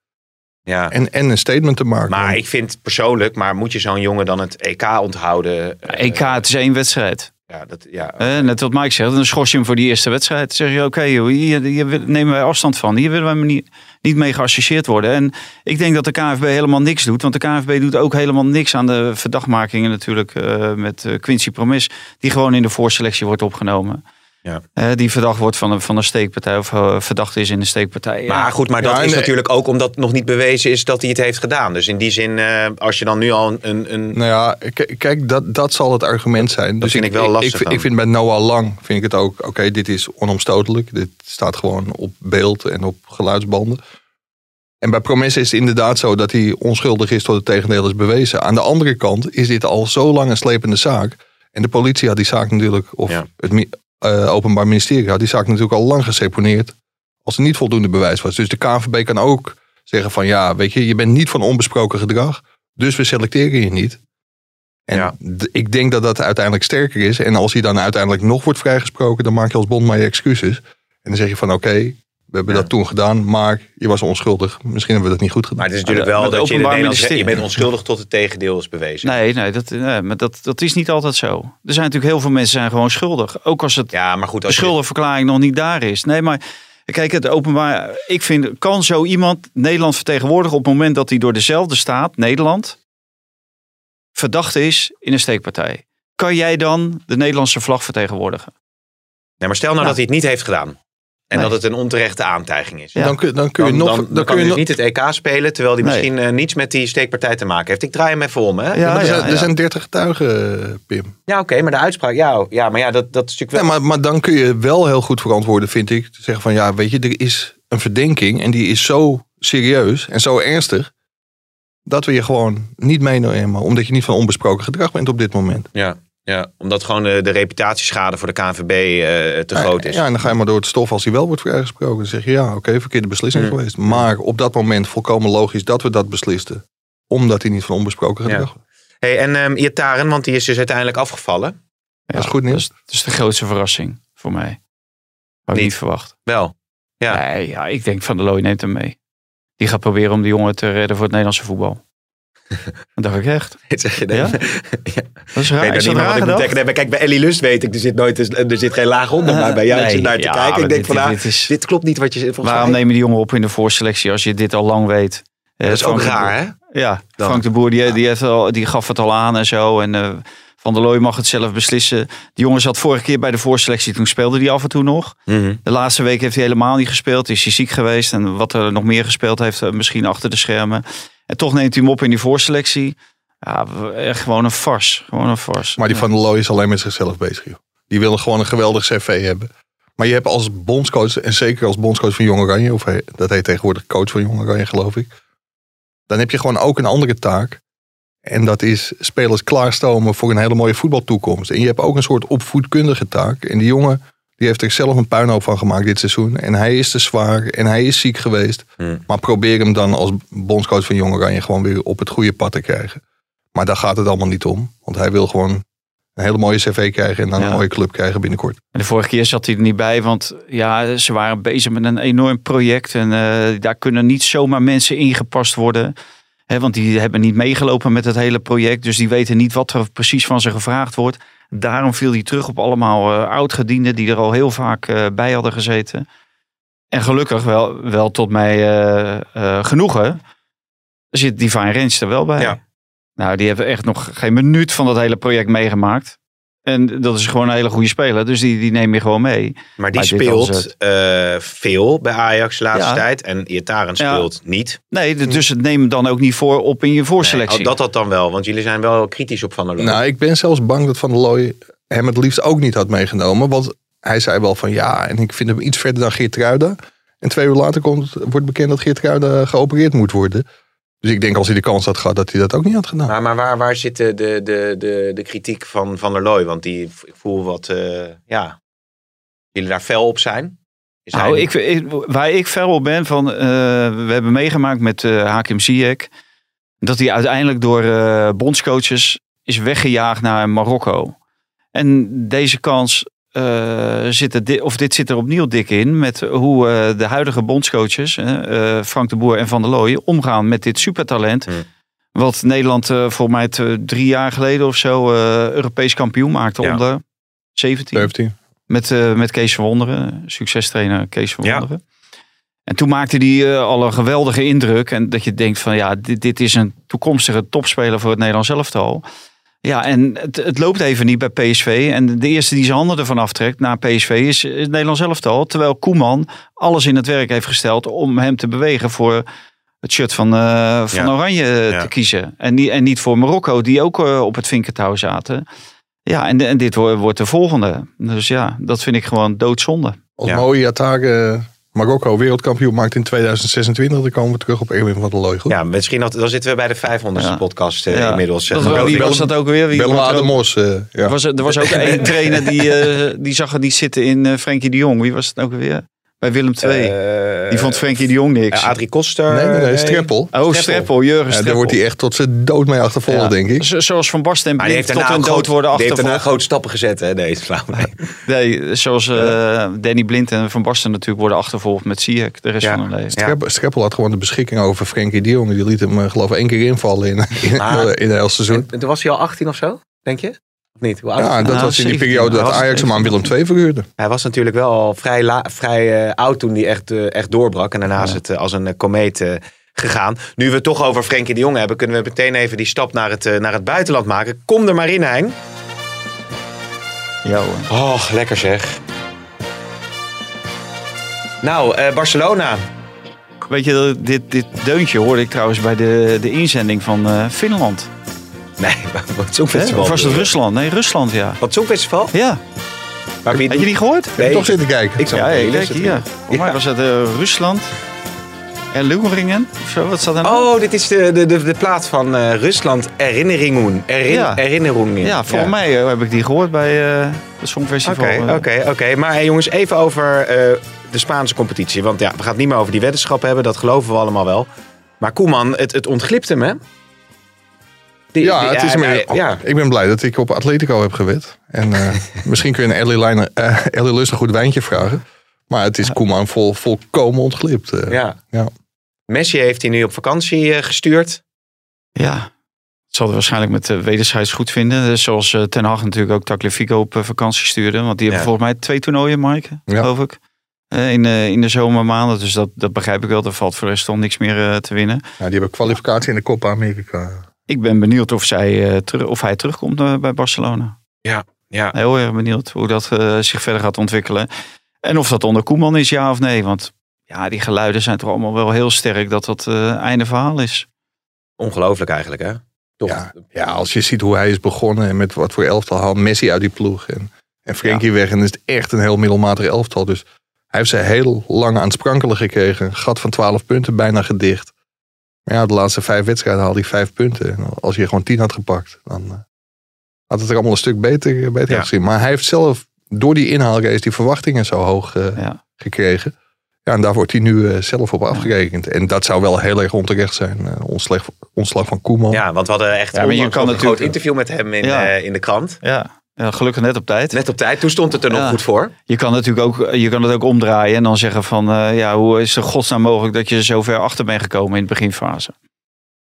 Ja. En, en een statement te maken. Maar ik vind persoonlijk, maar moet je zo'n jongen dan het EK onthouden? Eh, EK, het is één wedstrijd. Ja, dat, ja. Eh, net wat Mike zegt, dan schors je hem voor die eerste wedstrijd. Dan zeg je, oké, joh, hier, nemen wij afstand van. Hier willen wij niet, niet mee geassocieerd worden. En ik denk dat de KNVB helemaal niks doet. Want de KNVB doet ook helemaal niks aan de verdachtmakingen natuurlijk eh, met Quincy Promes. Die gewoon in de voorselectie wordt opgenomen. Ja. Eh, die verdacht wordt van een, van een steekpartij of eh, verdacht is in een steekpartij. Ja. Maar goed, maar dat Ja, is natuurlijk ook omdat nog niet bewezen is dat hij het heeft gedaan. Dus in die zin, eh, als je dan nu al een... een, Nou ja, kijk, dat, dat zal het argument zijn. Dus vind ik wel lastig Ik, ik vind bij Noah Lang vind ik het ook, oké, dit is onomstotelijk. Dit staat gewoon op beeld en op geluidsbanden. En bij Promesse is het inderdaad zo dat hij onschuldig is tot het tegendeel is bewezen. Aan de andere kant is dit al zo lang een slepende zaak. En de politie had die zaak natuurlijk, of Ja. het eh, Openbaar Ministerie had die zaak natuurlijk al lang geseponeerd. Als er niet voldoende bewijs was. Dus de KNVB kan ook zeggen van ja, weet je, je bent niet van onbesproken gedrag. Dus we selecteren je niet. En Ja. ik denk dat dat uiteindelijk sterker is. En als hij dan uiteindelijk nog wordt vrijgesproken, dan maak je als bond maar je excuses. En dan zeg je van oké, we hebben Ja. dat toen gedaan, maar je was onschuldig. Misschien hebben we dat niet goed gedaan. maar het is natuurlijk de- wel de dat je in het Openbaar Nederlands zegt, je bent onschuldig tot het tegendeel is bewezen. Nee, nee, dat, nee maar dat, dat is niet altijd zo. Er zijn natuurlijk heel veel mensen zijn gewoon schuldig. Ook als het Ja, maar goed, de als je, schuldenverklaring nog niet daar is. Nee, maar kijk, het openbaar. Ik vind, kan zo iemand Nederland vertegenwoordigen op het moment dat hij door dezelfde staat, Nederland, verdacht is in een steekpartij? Kan jij dan de Nederlandse vlag vertegenwoordigen? nee, maar stel nou dat hij het niet heeft gedaan. En Nee. dat het een onterechte aantijging is. Ja. Dan, kun, dan kun je Dan, nog. dan, Dan, dan kan kun je dus nog niet het EK spelen, terwijl hij Nee. misschien eh, niets met die steekpartij te maken heeft. Ik draai hem even om, hè? Ja, er, zijn, er zijn 30 getuigen, eh, Pim. Ja, oké, maar de uitspraak, ja, ja maar ja, dat, dat is natuurlijk wel... maar, maar dan kun je wel heel goed verantwoorden, vind ik. Te zeggen van ja, weet je, er is een verdenking en die is zo serieus en zo ernstig. Dat we je gewoon niet meenemen, omdat je niet van onbesproken gedrag bent op dit moment. Ja, ja, omdat gewoon de, de reputatieschade voor de KNVB eh, te groot is. Ja, en dan ga je maar door het stof als hij wel wordt vrijgesproken. Dan zeg je ja, oké, verkeerde beslissing Mm. geweest. Maar op dat moment volkomen logisch dat we dat beslisten. Omdat hij niet van onbesproken gedrag was. Hey, en ehm Iataren, want die is dus uiteindelijk afgevallen. Dat is goed nieuws. Dat is, dat is de grootste verrassing voor mij. Had ik Niet. niet verwacht. Wel. Ja. Nee, ja, ik denk Van der Looy neemt hem mee. Die gaat proberen om die jongen te redden voor het Nederlandse voetbal. <laughs> Dat dacht ik echt. Zeg je Ja? <laughs> ja? Dat is raar. Ik is dat raar ik moet gedacht? denken. Nee, maar kijk, bij Ellie Lust weet ik, er zit, nooit, er zit geen laag onder. Maar bij jou Nee, zit naar te ja, kijken. Ik denk dit- van, dit is- dit klopt niet wat je Waarom neem je die jongen op in de voorselectie als je dit al lang weet? Dat is ook raar, hè? Ja, Dan. Frank de Boer die, die, heeft al, die gaf het al aan en zo. En eh, Van der Looy mag het zelf beslissen. Die jongen zat vorige keer bij de voorselectie. Toen speelde hij af en toe nog. Mhm. De laatste week heeft hij helemaal niet gespeeld. Is hij ziek geweest. En wat er nog meer gespeeld heeft, eh, misschien achter de schermen. En toch neemt hij hem op in die voorselectie. Ja, echt gewoon een fars. Gewoon een fars. Maar die Van der Looy is alleen met zichzelf bezig. Joh. Die willen gewoon een geweldig cv hebben. Maar je hebt als bondscoach, en zeker als bondscoach van Jong Oranje, of hij- dat heet tegenwoordig coach van Jong Oranje geloof ik. Dan heb je gewoon ook een andere taak. En dat is spelers klaarstomen voor een hele mooie voetbaltoekomst. En je hebt ook een soort opvoedkundige taak. En die jongen, die heeft er zelf een puinhoop van gemaakt dit seizoen. En hij is te zwaar en hij is ziek geweest. Hmm. Maar probeer hem dan als bondscoach van Jong Oranje gewoon weer op het goede pad te krijgen. Maar daar gaat het allemaal niet om. Want hij wil gewoon een hele mooie cv krijgen en dan Ja. een mooie club krijgen binnenkort. En de vorige keer zat hij er niet bij, want ja, ze waren bezig met een enorm project. En eh, daar kunnen niet zomaar mensen ingepast worden. Hè, want die hebben niet meegelopen met het hele project. Dus die weten niet wat er precies van ze gevraagd wordt. Daarom viel hij terug op allemaal eh oud-gedienden die er al heel vaak eh, bij hadden gezeten. En gelukkig wel, wel tot mij eh, genoegen zit Divine Range er wel bij. Ja. Nou, die hebben echt nog geen minuut van dat hele project meegemaakt. En dat is gewoon een hele goede speler. Dus die, die neem je gewoon mee. Maar die speelt eh, veel bij Ajax de laatste Ja. tijd. En Iataren Ja. speelt niet. Nee, dus het neem hem dan ook niet voor op in je Nee, voorselectie. oh, dat had dan wel, want jullie zijn wel kritisch op Van der Looy. Nou, ik ben zelfs bang dat Van der Looy hem het liefst ook niet had meegenomen. Want hij zei wel van ja, en ik vind hem iets verder dan Geert Ruida. En twee uur later komt, wordt bekend dat Geert Ruida geopereerd moet worden. Dus ik denk als hij de kans had gehad dat hij dat ook niet had gedaan. Maar, maar waar, waar zit de, de, de, de, de kritiek van Van der Looy? Want die, ik voel wat, eh, ja, jullie daar fel op zijn. Is Nou, hij- ik, ik- waar ik fel op ben van, eh, we hebben meegemaakt met eh Hakim Ziyech, dat hij uiteindelijk door eh, bondscoaches is weggejaagd naar Marokko. En deze kans eh, zit er, di- of dit zit er opnieuw dik in met hoe eh, de huidige bondscoaches, eh, eh, Frank de Boer en Van der Looy, omgaan met dit supertalent. Hmm. Wat Nederland eh voor mij drie jaar geleden of zo eh, Europees kampioen maakte Ja. onder 17. 17. Met, eh, met Kees van Wonderen, succestrainer Kees van Ja. Wonderen. En toen maakte hij eh, al een geweldige indruk. En dat je denkt van ja, dit, dit is een toekomstige topspeler voor het Nederlands elftal. Ja, en het, het loopt even niet bij PSV. En de eerste die zijn handen ervan aftrekt na PSV is, is het Nederlands elftal. Terwijl Koeman alles in het werk heeft gesteld om hem te bewegen voor het shirt van, eh, van Ja. Oranje eh, Ja. te kiezen. En, die, en niet voor Marokko, die ook eh, op het vinkentouw zaten. Ja, en, en dit wo- wordt de volgende. Dus ja, dat vind ik gewoon doodzonde. Als Ja. mooie Attaque Marokko wereldkampioen maakt in 2026, dan komen we terug op Erwin van der Looy. Goed? ja, misschien dat, dan zitten we bij de 500ste Ja. podcast eh, Ja. inmiddels. Dat, Eh, wie was dat ook weer? Wie er ook- Ademos. eh, ja. Er was, er was ook één <laughs> trainer die, eh, die zag het niet zitten in eh Frenkie de Jong. Wie was het ook weer? Bij Willem II. eh, die vond Frenkie de Jong niks. eh, Adrie Koster. Nee, nee, nee, Streppel. oh, Streppel, Jurgen Ja, Streppel. daar wordt hij echt tot zijn dood mee achtervolgd, Ja. denk ik. Zo- Zoals Van Basten en Blind heeft tot hun dood groot- worden die heeft daarna achtervolgd. grote stappen gezet, hè? Nee. Nee. Zoals eh, Danny Blind en Van Basten natuurlijk worden achtervolgd met Ziyech de rest Ja. van hun leven. Ja. Streppel, Streppel had gewoon de beschikking over Frenkie de Jong. Die liet hem eh, geloof ik één keer invallen in, in, <laughs> Maar- in het hele seizoen. En toen was hij al 18 of zo, denk je? Of niet? Hoe oud was Ja, dat Nou, was in die 17. periode dat Ajax hem aan Willem II verhuurde. Hij was natuurlijk wel al vrij, la- vrij eh, oud toen hij echt, eh, echt doorbrak. En daarna is het eh, als een komeet gegaan. Nu we het toch over Frenkie de Jong hebben, kunnen we meteen even die stap naar het, naar het buitenland maken. Kom er maar in, Hein. Ja, hoor. Och, lekker zeg. Nou, eh, Barcelona. Weet je, dit, dit deuntje hoorde ik trouwens bij de, de inzending van eh, Finland. Nee, <laughs> wat Hè? Songfestival. Of was het Rusland? Nee, Rusland, ja. Wat Songfestival? Ja, Maar wie had je die gehoord? Ik heb toch zitten kijken. Ik zag Ja, het ja, kijk hier. Voor mij was het eh, Rusland. En Luringen of zo, wat staat er nou? Oh, dit is de, de, de, de plaat van eh, Rusland Herinneringen. Erin, Ja. Herinneringen. ja, volgens mij eh, heb ik die gehoord bij eh het Songfestival. Oké, oké, oké. Maar hey, jongens, even over eh, de Spaanse competitie. Want ja, we gaan het niet meer over die weddenschap hebben. Dat geloven we allemaal wel. Maar Koeman, het, het ontglipt hem, hè? Die- Ja, die- het is hij- meer, hij- ja. ik ben blij dat ik op Atletico heb gewet. En eh, <laughs> misschien kun je een Ellie, Liner, eh, Ellie Lust een goed wijntje vragen. Maar het is Koeman vol, volkomen ontglipt. eh. ja. Ja. Messi heeft hij nu op vakantie gestuurd. Ja, het zal het waarschijnlijk met de wederzijds goed vinden. Dus zoals eh, Ten Hag natuurlijk ook Tagliafico op vakantie stuurde. Want die hebben volgens mij twee toernooien, Mike, Ja. geloof ik. eh, in, de, in de zomermaanden. Dus dat, dat begrijp ik wel. Er valt voor de rest niks meer te winnen. Ja, die hebben kwalificatie in de Copa America. Ik ben benieuwd of, zij, eh, of hij terugkomt eh, bij Barcelona. Ja. Heel erg benieuwd hoe dat eh, zich verder gaat ontwikkelen. En of dat onder Koeman is, ja of nee. Want ja, die geluiden zijn toch allemaal wel heel sterk dat dat eh einde verhaal is. Ongelooflijk eigenlijk, hè? Toch? Ja, ja, als je ziet hoe hij is begonnen en met wat voor elftal haalt Messi uit die ploeg. En, en Frenkie weg en is het echt een heel middelmatig elftal. Dus hij heeft ze heel lang aan het sprankelen gekregen. Een gat van 12 punten, bijna gedicht. Maar ja, de laatste vijf wedstrijden haalde hij vijf punten. En als je gewoon tien had gepakt, dan eh, had het er allemaal een stuk beter, beter Ja. uitgezien. Maar hij heeft zelf door die inhaalrace die verwachtingen zo hoog eh, Ja. gekregen. Ja, en daar wordt hij nu eh, zelf op afgerekend. En dat zou wel heel erg onterecht zijn. eh, ontslag, ontslag van Koeman. Ja, want we hadden echt Ja, maar je kan een natuurlijk- groot interview met hem in, Ja. eh, in de krant. Ja. Ja, gelukkig net op tijd. Net op tijd. Toen stond het er nog Ja. goed voor. Je kan natuurlijk ook, je kan het ook omdraaien en dan zeggen van, eh, ja, hoe is het godsnaam mogelijk dat je zo ver achter bent gekomen in de beginfase?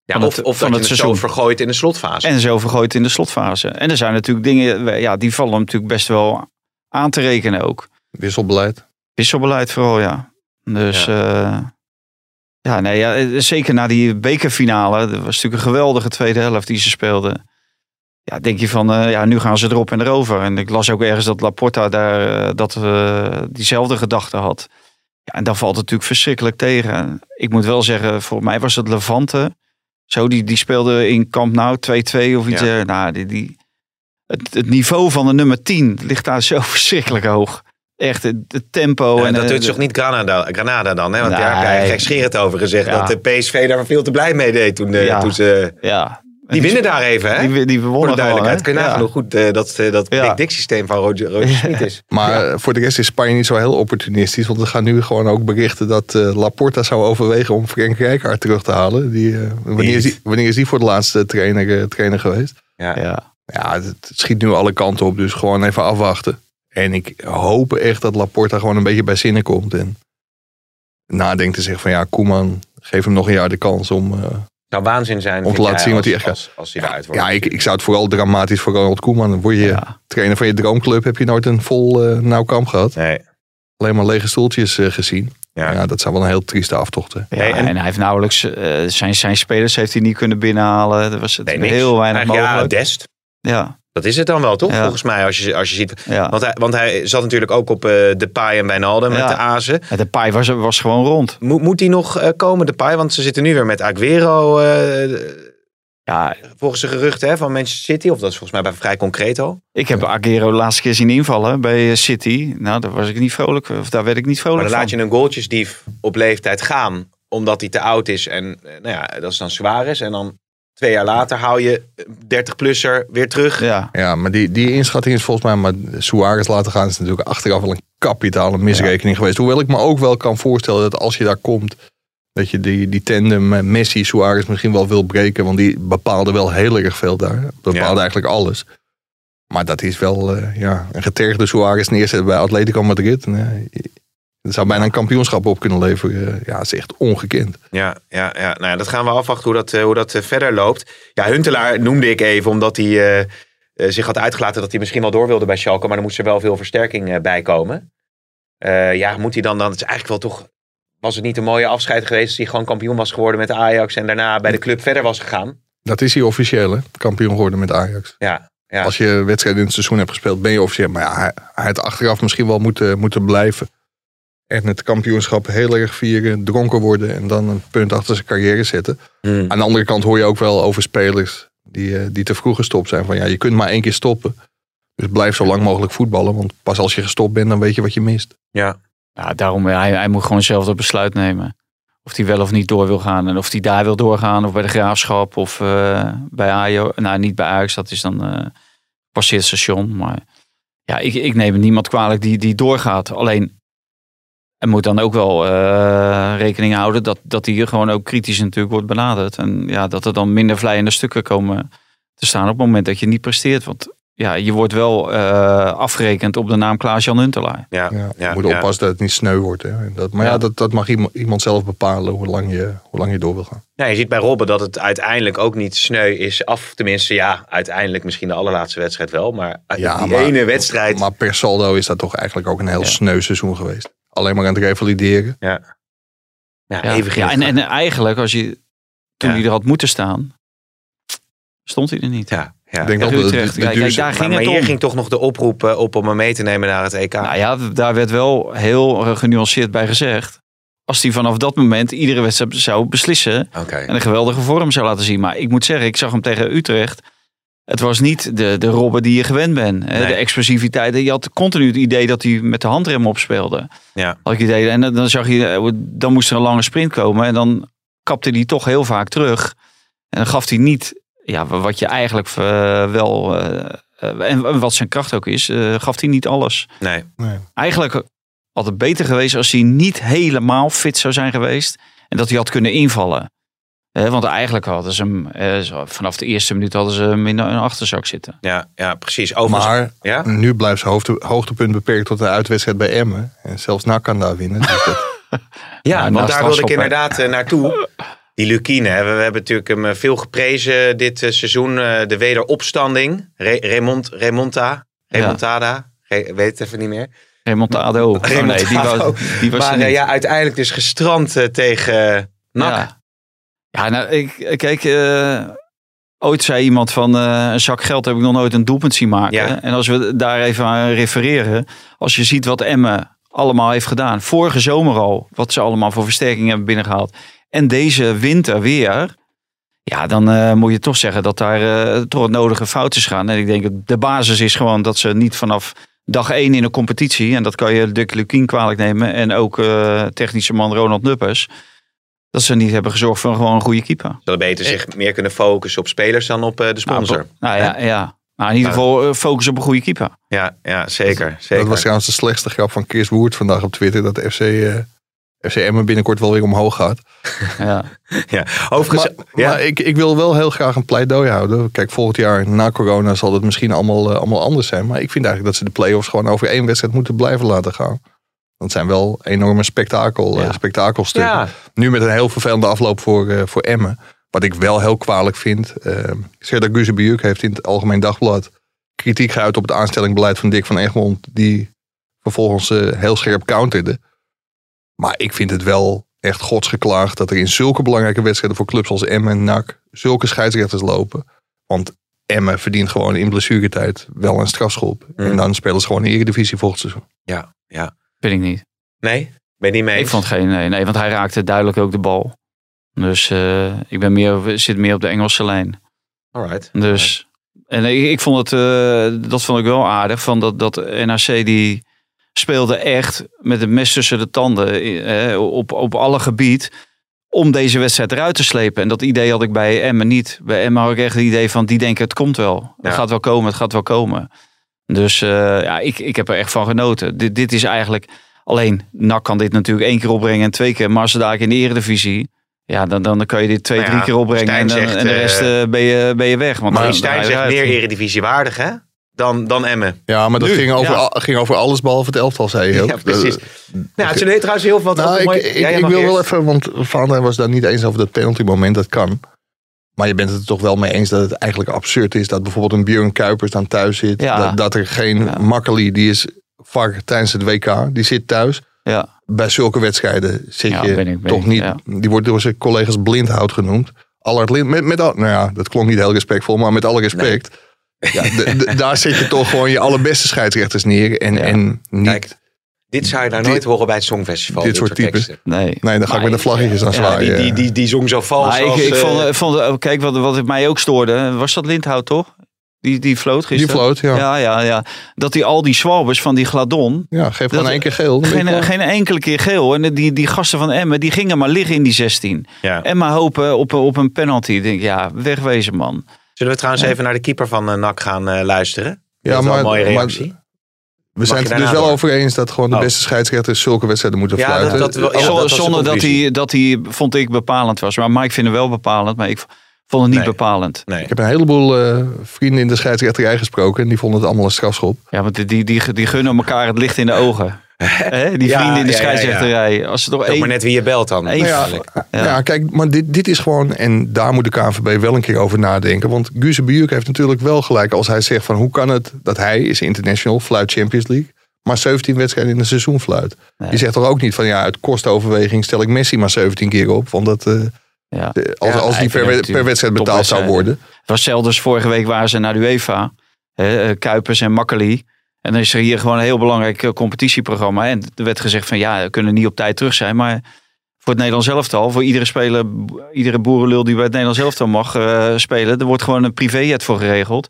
Ja, of het- of van dat het je het zo seizoen. vergooit in de slotfase. En zo vergooid in de slotfase. En er zijn natuurlijk dingen, ja, die vallen natuurlijk best wel aan te rekenen ook. Wisselbeleid. Wisselbeleid vooral, ja. Dus ja, ja, nee, ja, eh, zeker na die bekerfinale. Dat was natuurlijk een geweldige tweede helft die ze speelden. Ja, denk je van, eh, ja, nu gaan ze erop en erover. En ik las ook ergens dat Laporta daar eh, dat, eh, diezelfde gedachte had. Ja, en dan valt het natuurlijk verschrikkelijk tegen. Ik moet wel zeggen, voor mij was het Levante. Zo, die, die speelde in Camp Nou 2-2 of iets. Ja. Nou, die, die, het, het niveau van de nummer 10 ligt daar zo <laughs> verschrikkelijk hoog. Echt, het, tempo. Ja, en, dat doet toch niet Granada, Granada dan? Hè? Want daar heb jij gekscherend over gezegd Ja. dat de PSV daar veel te blij mee deed toen, toen ze... Ja. Die winnen daar even, hè? Die, die Voor de duidelijkheid. Kun je nagaan hoe goed eh, dat, eh, dat Ja. predictiesysteem van Roger, Roger Smit is. <laughs> Maar eh, voor de rest is Spanje niet zo heel opportunistisch. Want we gaan nu gewoon ook berichten dat Laporta zou overwegen om Frank Rijkaard terug te halen. Die, wanneer, is die, wanneer is die voor de laatste trainer, trainer geweest? Ja. Ja. Ja, het, schiet nu alle kanten op. Dus gewoon even afwachten. En ik hoop echt dat Laporta gewoon een beetje bij zinnen komt. En nadenkt te zeggen van ja, Koeman, geef hem nog een jaar de kans om... zou waanzin zijn Om te laten zien wat hij echt als, als hij eruit wordt. ja, ik, ik zou het vooral dramatisch voor Ronald Koeman. Dan word je Ja. trainer van je droomclub. Heb je nooit een vol eh, nauw kamp gehad. Nee. Alleen maar lege stoeltjes eh, gezien. Ja. Ja. dat zou wel een heel trieste aftocht zijn. Ja, en- en, hij heeft nauwelijks eh, zijn, zijn spelers heeft hij niet kunnen binnenhalen. Er was het Nee, heel weinig mogelijk. Ja, Dest. Ja, Dat is het dan wel, toch? Ja. Volgens mij, als je, als je ziet. ja. Want hij, want hij zat natuurlijk ook op eh de Pai en Wijnaldum met Ja. de Azen. En de paai was, was gewoon rond. Moet, moet die nog eh, komen, de Pai? Want ze zitten nu weer met Aguero, eh, Ja, volgens de geruchten hè, van Manchester City. Of dat is volgens mij bij vrij concreet al. ik heb Aguero de laatste keer zien invallen bij City. Nou, daar was ik niet vrolijk. Of daar werd ik niet Maar vrolijk dan van. laat je een goaltjesdief op leeftijd gaan. Omdat hij te oud is. En nou ja, dat is dan Suarez. En dan twee jaar later hou je 30-plusser weer terug. Ja, Ja, maar die, die inschatting is volgens mij... maar Suarez laten gaan is natuurlijk achteraf wel een kapitale misrekening geweest. Hoewel ik me ook wel kan voorstellen dat als je daar komt... dat je die, die tandem Messi-Suarez misschien wel wil breken. Want die bepaalde wel heel erg veel daar. Bepaalde Ja. eigenlijk alles. Maar dat is wel eh, ja, een getergde Suarez neerzetten bij Atletico Madrid. Nee, dat zou bijna een kampioenschap op kunnen leveren. Ja, dat is echt ongekend. Ja, ja, ja. Nou ja, dat gaan we afwachten hoe dat, eh, hoe dat eh, verder loopt. Ja, Huntelaar noemde ik even omdat hij eh, zich had uitgelaten dat hij misschien wel door wilde bij Schalke. Maar er moest er wel veel versterking bij komen. Ja, moet hij dan dan... Het is eigenlijk wel toch... Was het niet een mooie afscheid geweest als hij gewoon kampioen was geworden met Ajax en daarna bij de club verder was gegaan? Dat is hij officieel, hè? Kampioen geworden met Ajax. Ja, ja. Als je wedstrijden in het seizoen hebt gespeeld, ben je officieel. Maar ja, hij, hij had achteraf misschien wel moeten, moeten blijven. En het kampioenschap heel erg vieren, dronken worden en dan een punt achter zijn carrière zetten. Hmm. Aan de andere kant hoor je ook wel over spelers die, eh, die te vroeg gestopt zijn. Van ja, je kunt maar één keer stoppen. Dus blijf zo lang mogelijk voetballen. Want pas als je gestopt bent, dan weet je wat je mist. ja. ja daarom, hij, hij moet gewoon zelf dat besluit nemen. Of hij wel of niet door wil gaan. En of hij daar wil doorgaan. Of bij de Graafschap. Of eh, bij Ajo. Nou, niet bij Ajax. Dat is dan eh passeerstation. Maar ja, ik, ik neem niemand kwalijk die, die doorgaat. Alleen, er moet dan ook wel eh, rekening houden dat, dat hij hier gewoon ook kritisch natuurlijk wordt benaderd. En ja, dat er dan minder vlijende stukken komen te staan op het moment dat je niet presteert. Want ja, je wordt wel eh, afgerekend op de naam Klaas-Jan Huntelaar. Ja, Ja, ja, je moet ja. oppassen dat het niet sneu wordt. Hè. En Dat, maar ja, Ja. dat, dat mag iemand, iemand zelf bepalen hoe lang, je, hoe lang je door wil gaan. Ja, je ziet bij Robben dat het uiteindelijk ook niet sneu is af. Tenminste, ja, uiteindelijk misschien de allerlaatste wedstrijd wel. Maar die maar- ene wedstrijd. Maar per saldo is dat toch eigenlijk ook een heel Ja. sneu seizoen geweest. Alleen maar aan het revalideren. ja, Ja, even geen ja en, en eigenlijk, als je, toen Ja. hij er had moeten staan, stond hij er niet. ja, ja. Ik denk dat de, de, de Kijk, kijk, duurste- daar ging maar het hier om. ging toch nog de oproep eh, op om hem mee te nemen naar het EK. Nou ja, daar werd wel heel eh, genuanceerd bij gezegd. Als hij vanaf dat moment iedere wedstrijd zou beslissen en een geweldige vorm zou laten zien. Maar ik moet zeggen, ik zag hem tegen Utrecht. Het was niet de, de Robben die je gewend bent. hè. Nee. De explosiviteit. Je had continu het idee dat hij met de handrem opspeelde. Ja. Had ik idee. En dan- zag je, eh, dan moest er een lange sprint komen. En dan kapte hij toch heel vaak terug. En dan gaf hij niet ja, wat je eigenlijk eh, wel. eh, eh, en wat zijn kracht ook is, eh, gaf hij niet alles. Nee. Eigenlijk had het beter geweest als hij niet helemaal fit zou zijn geweest. En dat hij had kunnen invallen. Eh, want eigenlijk hadden ze hem, eh, vanaf de eerste minuut hadden ze hem in een achterzak zitten. Ja, ja, precies. Overigens, Maar ja? nu blijft zijn hoogte, hoogtepunt beperkt tot de uitwedstrijd bij Emmen. En zelfs NAC kan daar winnen. Dus dat, <laughs> Ja, Nou, want naast daar wilde ik inderdaad eh, naartoe. Die Lukine, hè. we, we hebben natuurlijk hem eh, veel geprezen dit seizoen. eh, de wederopstanding. Re Remont, remonta, remontada. Re- weet het even niet meer. Remontado. Oh, nee, die was, die was maar ja, uiteindelijk dus gestrand tegen NAC. Ja, ja nou, ik, kijk, eh, ooit zei iemand van eh, een zak geld heb ik nog nooit een doelpunt zien maken. Ja. En als we daar even aan refereren, als je ziet wat Emmen allemaal heeft gedaan. Vorige zomer al, wat ze allemaal voor versterking hebben binnengehaald. En deze winter weer. Ja, dan eh, moet je toch zeggen dat daar toch het nodige fout is gaan. En ik denk dat de basis is gewoon dat ze niet vanaf dag één in een competitie. En dat kan je Dick Lukien kwalijk nemen. En ook technische man Ronald Nuppers. Dat ze niet hebben gezorgd voor gewoon een goede keeper. Ze hadden beter zich meer kunnen focussen op spelers dan op eh, de sponsor. Nou ja, ja. Maar in ieder geval eh, focus op een goede keeper. Ja, ja zeker. zeker. Dat was trouwens de slechtste grap van Chris Woert vandaag op Twitter. Dat FC, eh FC Emmen binnenkort wel weer omhoog gaat. <laughs> Ja. ja. Overigens, Maar, ja. maar ik, ik wil wel heel graag een pleidooi houden. Kijk, volgend jaar na corona zal het misschien allemaal, allemaal anders zijn. Maar ik vind eigenlijk dat ze de play-offs gewoon over één wedstrijd moeten blijven laten gaan. Dat zijn wel enorme spektakel, eh, Ja. spektakelstukken. Ja. Nu met een heel vervelende afloop voor, eh, voor Emmen. Wat ik wel heel kwalijk vind. Uh, Serdar Guzebujuk heeft in het Algemeen Dagblad kritiek geuit op het aanstellingbeleid van Dick van Egmond. Die vervolgens eh, heel scherp counterde. Maar ik vind het wel echt godsgeklaagd dat er in zulke belangrijke wedstrijden voor clubs als Emmen en NAC zulke scheidsrechters lopen. Want Emmen verdient gewoon in blessuretijd wel een strafschop. Mm. En dan spelen ze gewoon in de Eredivisie volgend seizoen. ja, ja. Vind ik niet. Nee, ben je niet mee Ik vond geen nee, nee, want hij raakte duidelijk ook de bal. Dus eh, ik ben meer, zit meer op de Engelse lijn. Alright. Dus, en ik, ik vond het, eh, dat vond ik wel aardig, van dat, dat NAC die speelde echt met het mes tussen de tanden eh, op, op alle gebied om deze wedstrijd eruit te slepen. En dat idee had ik bij Emmen niet. Bij Emmen had ik echt het idee van, die denken het komt wel. Het gaat wel komen, het gaat wel komen. Dus eh, ja, ik, ik heb er echt van genoten. Dit, dit is eigenlijk, alleen NAC kan dit natuurlijk één keer opbrengen en twee keer. Maar als ze daar in de eredivisie, ja, dan, dan kan je dit twee, Nou ja, drie keer opbrengen. En, dan, zegt, en de rest eh, eh, ben, je, ben je weg. Want Maar dan- Stijn zegt meer eredivisie waardig, hè? Dan, dan Emmen. Ja, maar dat Nu, ging, over, ja. ging over alles behalve het elftal, zei je ook. Ja, precies. Eh, Nou, het is trouwens heel wat. Nou, ik, mooi- ik, ik wil wel even, want Van der was daar niet eens over dat penalty moment, dat kan. Maar je bent het er toch wel mee eens dat het eigenlijk absurd is dat bijvoorbeeld een Björn Kuipers dan thuis zit. Ja. Dat, dat er geen Ja. Makkeli, die is vaak tijdens het WK, die zit thuis. Ja, Bij zulke wedstrijden zit Ja, je ben ik- ben toch ik, niet, die wordt door zijn collega's blindhout genoemd. Allard Lind, met, met al, nou ja, dat klonk niet heel respectvol, maar met alle respect. Ja, <laughs> daar zet je toch gewoon je allerbeste scheidsrechters neer. En, en niet, Kijk, dit zou je nou Dit- nooit horen bij het Songfestival. dit soort types. teksten. nee. nee, dan ga ik met de vlaggetjes aan Ja, zwaaien. Die, die, die, die zong zo vals Maar ik, als... ik eh, vond, vond, oh, kijk, wat, wat het mij ook stoorde, was dat Lindhout toch? Die, die floot die gisteren. floot, ja. Ja, ja, ja. Dat die al die swalbers van die Gladon, Ja, geef gewoon één keer geel. geen, geen enkele keer geel. En die, die gasten van Emmen, die gingen maar liggen in die 16. ja. En maar hopen op, op een penalty. Ik denk, ja, wegwezen man. Zullen we trouwens even naar de keeper van eh, NAC gaan eh, luisteren? Ja, dat is wel maar- een mooie maar- reactie. We zijn het er dus wel door? over eens dat gewoon de Oh. beste scheidsrechters zulke wedstrijden moeten Ja, fluiten. dat- dat wel- ja, Zonder- dat hij, dat hij, vond ik, bepalend was. Maar Mike vindt hem wel bepalend, maar ik vond het niet Nee. bepalend. Nee. Ik heb een heleboel eh, vrienden in de scheidsrechterij gesproken en die vonden het allemaal een strafschop. Ja, want die, die, die, die gunnen elkaar het licht in de ogen. <laughs> Hè? Die Ja, vrienden in de ja, ja, ja. scheidsrechterij. Als ze toch één... maar net wie je belt dan. Eén- Nou ja, ja. kijk, maar dit, dit is gewoon, en daar moet de KNVB wel een keer over nadenken. Want Guze Bujuk heeft natuurlijk wel gelijk als hij zegt van hoe kan het dat hij is international, fluit Champions League, maar 17 wedstrijden in een seizoen fluit. Nee. Je zegt toch ook niet van ja, uit kostenoverweging stel ik Messi maar 17 keer op. Want dat, eh, Ja. de- als, Ja, als die per, wedstrijd betaald zou worden. Het was zelfs vorige week waren ze naar de UEFA. Hè, eh, Kuipers en Makkeli. En dan is er hier gewoon een heel belangrijk eh, competitieprogramma. En er werd gezegd van ja, we kunnen niet op tijd terug zijn. Maar voor het Nederlands elftal, voor iedere speler, iedere boerenlul die bij het Nederlands elftal mag eh, spelen. Er wordt gewoon een privéjet voor geregeld.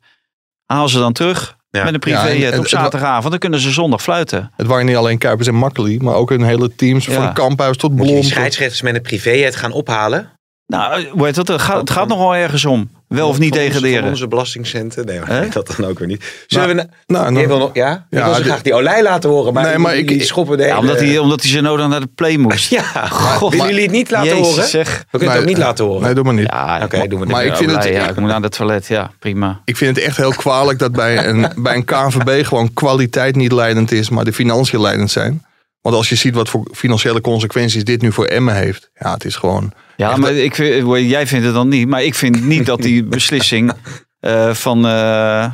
Haal ze dan terug Ja. met een Ja, privéjet en- en- op zaterdagavond. Dan kunnen ze zondag fluiten. Het waren niet alleen Kuipers en Makkeli, maar ook hun hele teams Ja. van Kamphuis tot Moet je die Blom. scheidsrechters met een privéjet gaan ophalen? Nou, eh, heet dat? Het gaat, het gaat nog wel ergens om. Wel of niet degraderen. Van onze belastingcenten? Nee, Hè? dat dan ook weer niet. Zullen we... na- Nou, nou, wil nog, ja? Ik Ja, wil zo dit- graag die olij laten horen, maar, Nee, maar die- ik- die schoppen de Ja, hele- omdat hij, omdat hij nodig naar de play moest. <laughs> Ja, God, willen jullie het niet laten Jezus, horen? zeg. We kunnen het ook niet laten horen. Nee, doe maar niet. Ja, Oké, doen we maar dit. ik vind het- ja, ik moet naar het toilet. Ja, prima. Ik vind het echt heel kwalijk dat bij een, <laughs> bij een KNVB gewoon kwaliteit niet leidend is, maar de financiën leidend zijn. Want als je ziet wat voor financiële consequenties dit nu voor Emmen heeft. Ja, het is gewoon... Ja, maar ik, vind- jij vindt het dan niet. Maar ik vind niet dat die <laughs> beslissing eh, van, eh,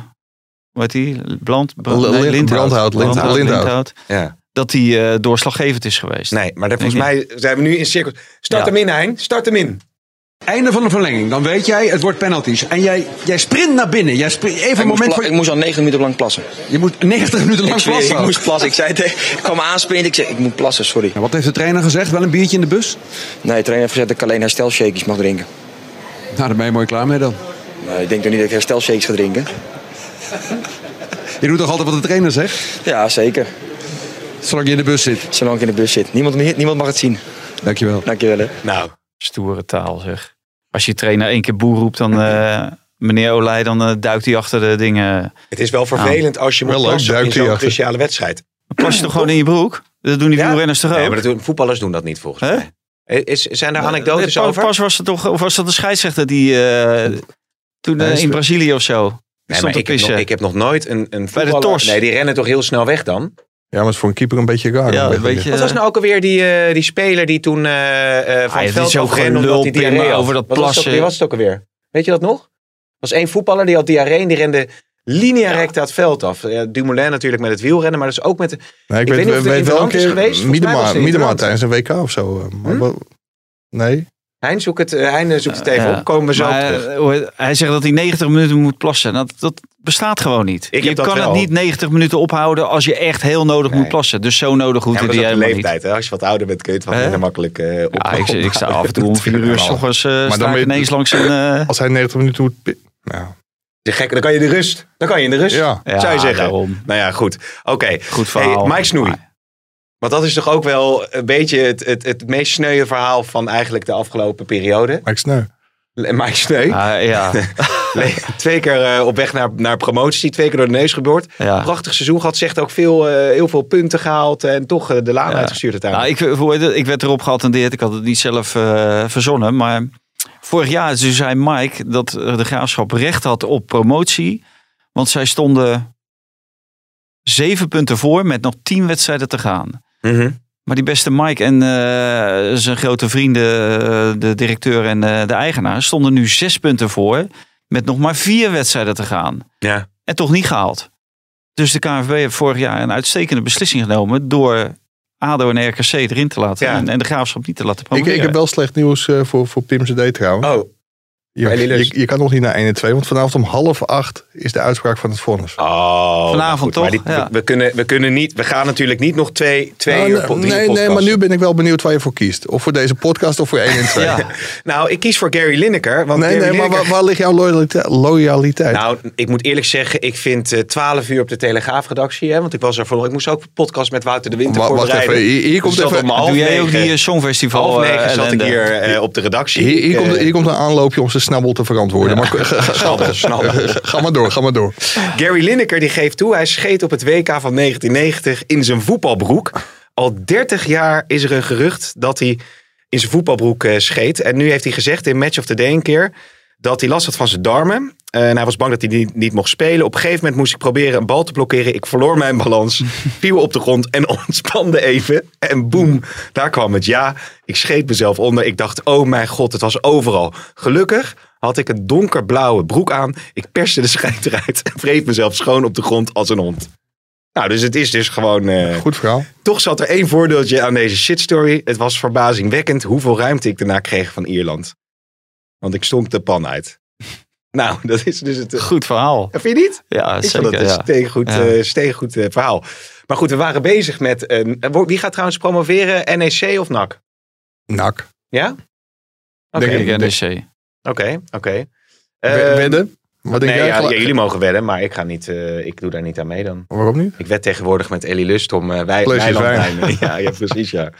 hoe heet die? Bland, Lin- Brandhout, Lindhout. Lindhout. Ja. Dat die eh, doorslaggevend is geweest. Nee, maar dat, volgens mij zijn we nu in cirkel. Start Ja. hem in, Hein. Start hem in. Einde van de verlenging. Dan weet jij, het wordt penalties. En jij, jij sprint naar binnen. Jij sprint, even een Ik moment voor... ik moest al negen minuten lang plassen. Je moet 90 minuten lang Ik, zweer, plassen. ik moest plassen. Ik, zei tegen, ik kwam aansprinten. Ik zei, ik moet plassen, sorry. Nou, wat heeft de trainer gezegd? Wel een biertje in de bus? Nee, de trainer heeft gezegd dat ik alleen herstelshakejes mag drinken. Nou, daar ben je mooi klaar mee dan. Nee, ik denk toch niet dat ik herstelshakejes ga drinken? Je doet toch altijd wat de trainer zegt? Ja, zeker. Zolang je in de bus zit. Zolang ik in de bus zit. Niemand, niemand mag het zien. Dankjewel. Dankjewel hè. Nou, Stoere taal zeg. Als je trainer één keer boer roept, dan eh, meneer Olij, dan eh, duikt hij achter de dingen. het is wel vervelend als je moet plassen in zo'n cruciale wedstrijd. Plas je toch gewoon in je broek? Dat doen die Ja? wielrenners toch ook? Nee, maar dat doen, voetballers doen dat niet volgens Hè? mij. Is, zijn er anekdotes Eh, pas, over? Pas was het toch, of was dat de scheidsrechter die eh, toen eh, in Brazilië of zo Nee, stond maar te ik, heb nog, ik heb nog nooit een, een Bij de voetballer... tors. Nee, die rennen toch heel snel weg dan? Ja, maar het is voor een keeper een beetje raar. Ja, Een een beetje- Wat was nou ook alweer die, eh, die speler die toen eh, eh, van Ah, het veld omdat hij diarree had? over dat Wat was het ook- plassen. Wie was het ook alweer? Weet je dat nog? Er was één voetballer die had diarree en die rende linea recta het veld af. Ja, Dumoulin natuurlijk met het wielrennen, maar dus ook met... De, Nee, ik, Ik weet weet, niet of het weet wel een interland is keer geweest. Miedema, Miedema tijdens een WK of zo. eh, maar Hm? wel- Nee? Hein zoekt het, eh, hein zoekt het even Ja. op, komen we zo op Maar, terug. eh, hij zegt dat hij 90 minuten moet plassen. Dat, dat bestaat gewoon niet. Ik je kan het niet 90 minuten ophouden als je echt heel nodig Nee. moet plassen. Dus zo nodig hoeft Ja, hij niet. leeftijd. Hè? Als je wat ouder bent, kun je het wat minder makkelijk eh op. Ja, ik, ik sta ophouden. <laughs> af en toe om vier uur s ochtends uh, dan ineens langs een... eh, Als hij 90 minuten moet... Nou, De gek, dan kan je in de rust. Dan kan je in de rust. Ja. zou je zeggen. daarom. Nou ja, goed. Oké. Goed verhaal. Hey, Mike Snoei. Maar- Want dat is toch ook wel een beetje het, het, het meest sneuwe verhaal van eigenlijk de afgelopen periode. Mike Sneu. Mike Sneu. Ah, ja, <laughs> Nee, twee keer eh, op weg naar, naar promotie, twee keer door de neus geboord. ja. Prachtig seizoen gehad, zegt ook veel, eh, heel veel punten gehaald en toch eh, de laan Ja. uitgestuurd Nou, uiteindelijk. ik, hoe heet het? ik werd erop geattendeerd. Ik had het niet zelf eh, verzonnen. Maar vorig jaar zei Mike dat de graafschap recht had op promotie. Want zij stonden zeven punten voor met nog tien wedstrijden te gaan. Mhm. Maar die beste Mike en eh, zijn grote vrienden, eh, de directeur en eh, de eigenaar, stonden nu zes punten voor. Met nog maar vier wedstrijden te gaan. Ja. En toch niet gehaald. Dus de KNVB heeft vorig jaar een uitstekende beslissing genomen door ADO en RKC erin te laten. Ja. En, en de graafschap niet te laten Ik, promoveren. ik heb wel slecht nieuws eh, voor, voor Pim CD trouwens. Oh, je, je, je kan nog niet naar 1 en 2, want vanavond om half acht is de uitspraak van het vonnis. oh Vanavond maar toch? die- Ja. we, we kunnen, we kunnen niet, we gaan natuurlijk niet nog twee, twee Nou, uur, nee, po- drie nee, nee, maar nu ben ik wel benieuwd waar je voor kiest. Of voor deze podcast of voor 1 en 2. Ja. <laughs> Nou, ik kies voor Gary Lineker. Want Nee, Gary nee, maar waar, waar ligt jouw loyalite- loyaliteit? Nou, ik moet eerlijk zeggen, ik vind eh 12 uur op de Telegraafredactie. Hè, want ik was er voor. Ik moest ook een podcast met Wouter de Winter Wa- wacht voorbereiden. even, hier- hier komt Dus zat even- om half Doe jij ook die eh, Songfestival Half negen eh, zat ik hier op de redactie. hier, hier, komt, hier komt een aanloopje om zijn snabbel te verantwoorden. Maar <laughs> ga, ga- ga- Snabbel, <laughs> snabbel. ga maar door, ga maar door. Gary Lineker die geeft toe, hij scheet op het WK van 1990 in zijn voetbalbroek. Al 30 jaar is er een gerucht dat hij in zijn voetbalbroek eh, scheet. En nu heeft hij gezegd in Match of the Day een keer dat hij last had van zijn darmen. En hij was bang dat hij niet, niet mocht spelen. Op een gegeven moment moest ik proberen een bal te blokkeren. Ik verloor mijn balans, <laughs> viel op de grond en <laughs> ontspande even. En boem, daar kwam het. Ja, ik scheet mezelf onder. Ik dacht, oh mijn god, het was overal. Gelukkig had ik een donkerblauwe broek aan. Ik perste de scheid eruit en wreef mezelf schoon op de grond als een hond. Nou, dus het is dus gewoon... eh, Goed verhaal. toch zat er één voordeeltje aan deze shitstory. Het was verbazingwekkend hoeveel ruimte ik daarna kreeg van Ierland. Want ik stonk de pan uit. Nou, <laughs> dat is dus het... Goed verhaal. Vind je niet? Ja, Ik zeker. vond dat een ja. steengoed, Ja. eh, steengoed eh, verhaal. Maar goed, we waren bezig met... een. wie gaat trouwens promoveren? NEC of NAC? Nak. Ja? Oké, Denk Ik NEC. oké, oké. We- Eh, Wedden? Wat denk nee, jij? ja, jullie mogen wedden, maar ik, ga niet, eh, ik doe daar niet aan mee dan. Waarom niet? Ik wed tegenwoordig met Ellie Lust om eh wij, wijn. <laughs> Ja, ja, precies, ja.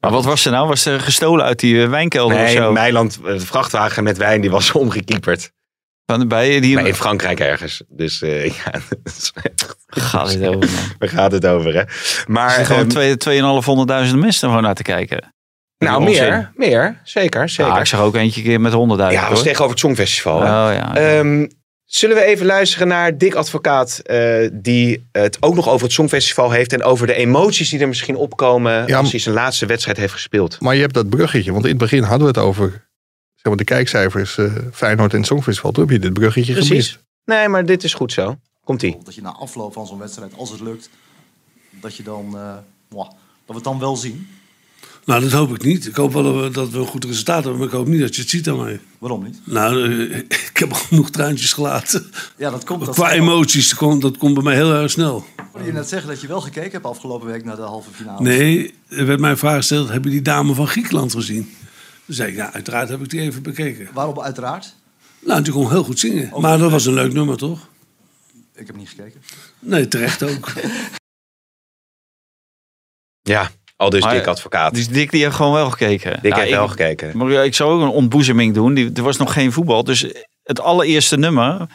Maar wat was er nou? Was er gestolen uit die eh, wijnkelder of Nee, zo? Meiland, eh, de vrachtwagen met wijn, die was <laughs> omgekieperd. Van, bij die... Maar in Frankrijk ergens. Dus eh, <laughs> ja, is Gaat het over, man. <laughs> waar gaat het over, hè? Er Maar, zitten gewoon ehm, twee- 2500 mensen gewoon naar te kijken. nou, Onzin. meer, meer, zeker, zeker. Ah, ik zag ook eentje keer met 100.000 ja, dat was tegenover het Songfestival. hè. Oh ja. Ehm, zullen we even luisteren naar Dick Advocaat, eh, die het ook nog over het Songfestival heeft en over de emoties die er misschien opkomen Ja, als hij zijn laatste wedstrijd heeft gespeeld. Maar je hebt dat bruggetje, want in het begin hadden we het over zeg maar, de kijkcijfers eh Feyenoord en het Songfestival. Toen heb je dit bruggetje Precies. gemist. Nee, maar dit is goed zo. Komt-ie. Dat je na afloop van zo'n wedstrijd, als het lukt, dat je dan, eh, mwah, dat we het dan wel zien. Nou, dat hoop ik niet. Ik hoop wel dat we, dat we een goed resultaat hebben, maar ik hoop niet dat je het ziet aan mij. Waarom niet? Nou, eh, <laughs> ik heb al genoeg traantjes gelaten. Ja, dat komt. Dat Qua emoties, dat komt, dat komt bij mij heel erg snel. Hoorde je net zeggen dat je wel gekeken hebt afgelopen week naar de halve finale. Nee, er werd mij een vraag gesteld, heb je die dame van Griekenland gezien? Toen zei ik, ja, uiteraard heb ik die even bekeken. Waarom uiteraard? Nou, die kon heel goed zingen. Ook maar dat was een leuk nummer, toch? Ik heb niet gekeken. Nee, terecht ook. <laughs> Ja, al dus Maar- dik advocaat. Dus Dick die heeft gewoon wel gekeken. Dick Nou, heeft wel ik- gekeken. Maar ja, ik zou ook een ontboezeming doen. Die, er was nog geen voetbal. Dus het allereerste nummer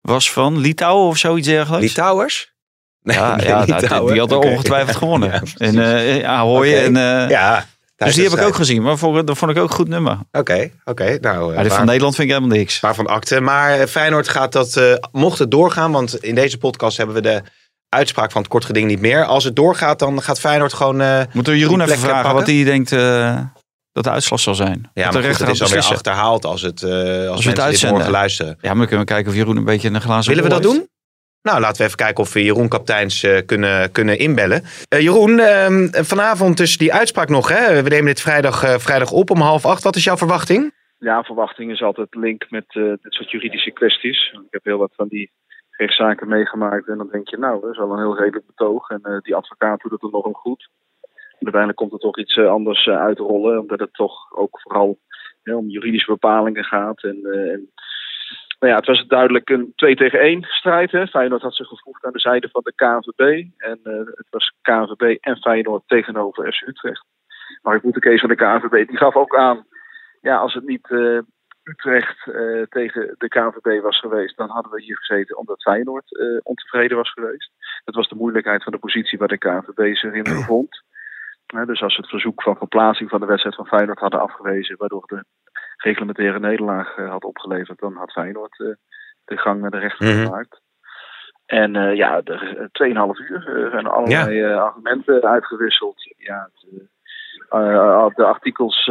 was van Litouwen of zoiets dergelijks. Litouwers? Nee, ja, nee, ja nou, Litouwen. die had er Oké. ongetwijfeld <laughs> gewonnen. Ja, en eh Ahoy Oké. en... eh, Ja, dus die heb ik ook gezien. Maar vond, dat vond ik ook een goed nummer. Oké, oké. Nou, eh, Maar van Nederland vind ik helemaal niks. Waarvan akte. Maar eh, Feyenoord gaat dat, eh, mocht het doorgaan, want in deze podcast hebben we de uitspraak van het kort geding niet meer. Als het doorgaat, dan gaat Feyenoord gewoon. eh, Moeten we Jeroen even vragen pakken? wat hij denkt eh, dat de uitslag zal zijn? Ja, maar de goed, rechter het is gaat dan weer beslissen. achterhaald als, het, eh, als, Als we het dit uitzenden. morgen luisteren. Ja, maar dan kunnen we kijken of Jeroen een beetje een glazen Willen we dat doen? Nou, laten we even kijken of we Jeroen Kapteins eh, kunnen, kunnen inbellen. Eh, Jeroen, ehm, vanavond dus die uitspraak nog. Hè? We nemen dit vrijdag, eh, vrijdag op om half acht. Wat is jouw verwachting? Ja, verwachting is altijd link met dit soort juridische kwesties. Ik heb heel wat van die rechtszaken meegemaakt. En dan denk je, nou, dat is wel een heel redelijk betoog. En die advocaat doet het dan nog een goed. Uiteindelijk komt er toch iets anders uitrollen. Omdat het toch ook vooral om juridische bepalingen gaat. En, en nou ja, het was duidelijk een 2 tegen 1 strijd. Hè. Feyenoord had zich gevoegd aan de zijde van de KNVB. En eh, het was KNVB en Feyenoord tegenover FC Utrecht. Mark Boetekees van de KNVB, die gaf ook aan... Ja, als het niet eh, Utrecht eh, tegen de KNVB was geweest... dan hadden we hier gezeten omdat Feyenoord ontevreden was geweest. Dat was de moeilijkheid van de positie waar de KNVB zich in bevond. Dus als we het verzoek van verplaatsing van de wedstrijd van Feyenoord hadden afgewezen... waardoor de reglementaire nederlaag eh, had opgeleverd... dan had Feyenoord eh, de gang naar de rechter Mhm. gemaakt. En eh, ja, de, 2,5 uur eh, zijn er allerlei argumenten uitgewisseld. Ja, het, eh, de artikels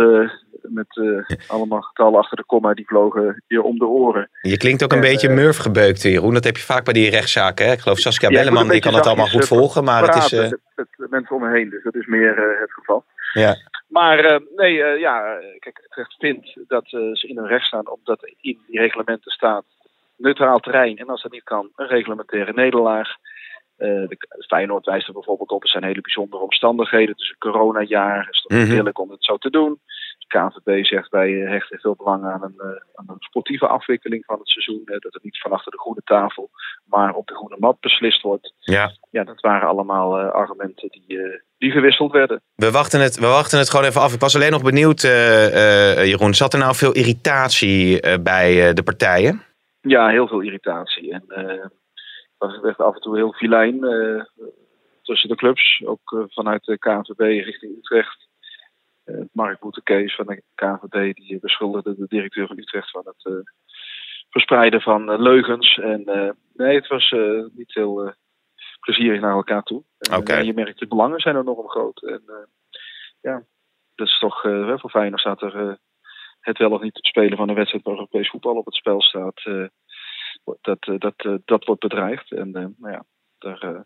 met allemaal getallen achter de komma, die vlogen je om de oren. Je klinkt ook een En, beetje eh, murfgebeukt, Jeroen. Dat heb je vaak bij die rechtszaken. Hè? Ik geloof Saskia Ja, Belleman, die kan het allemaal goed volgen. Maar het is... met, met mensen om me heen, dus dat is meer het geval. Ja. Maar eh, nee, eh, ja, kijk, Utrecht vindt dat eh, ze in hun recht staan omdat in die reglementen staat neutraal terrein. En als dat niet kan, een reglementaire nederlaag. De, Feyenoord wijst er bijvoorbeeld op, er zijn hele bijzondere omstandigheden. Het is een coronajaar, het is toch niet Mhm. eerlijk om het zo te doen. De KNVB zegt wij hechten veel belang aan een, eh, aan een sportieve afwikkeling van het seizoen. dat het niet van achter de groene tafel, maar op de groene mat beslist wordt. ja. Ja, dat waren allemaal eh, argumenten die, eh, die gewisseld werden. We wachten, het, we wachten het gewoon even af. Ik was alleen nog benieuwd, Jeroen. Zat er nou veel irritatie bij de partijen? Ja, heel veel irritatie. En het was echt af en toe heel filijn tussen de clubs. Ook vanuit de KNVB richting Utrecht. Eh, Mark Boetekees van de KNVB die beschuldigde de directeur van Utrecht van het eh, verspreiden van eh, leugens. En nee, het was niet heel plezierig naar elkaar toe. En, je merkt de belangen zijn enorm groot. En ja, dat is toch eh, voor Feyenoord staat er het wel of niet spelen van een wedstrijd waar Europees voetbal op het spel staat. dat, dat, dat wordt bedreigd. En nou ja, daar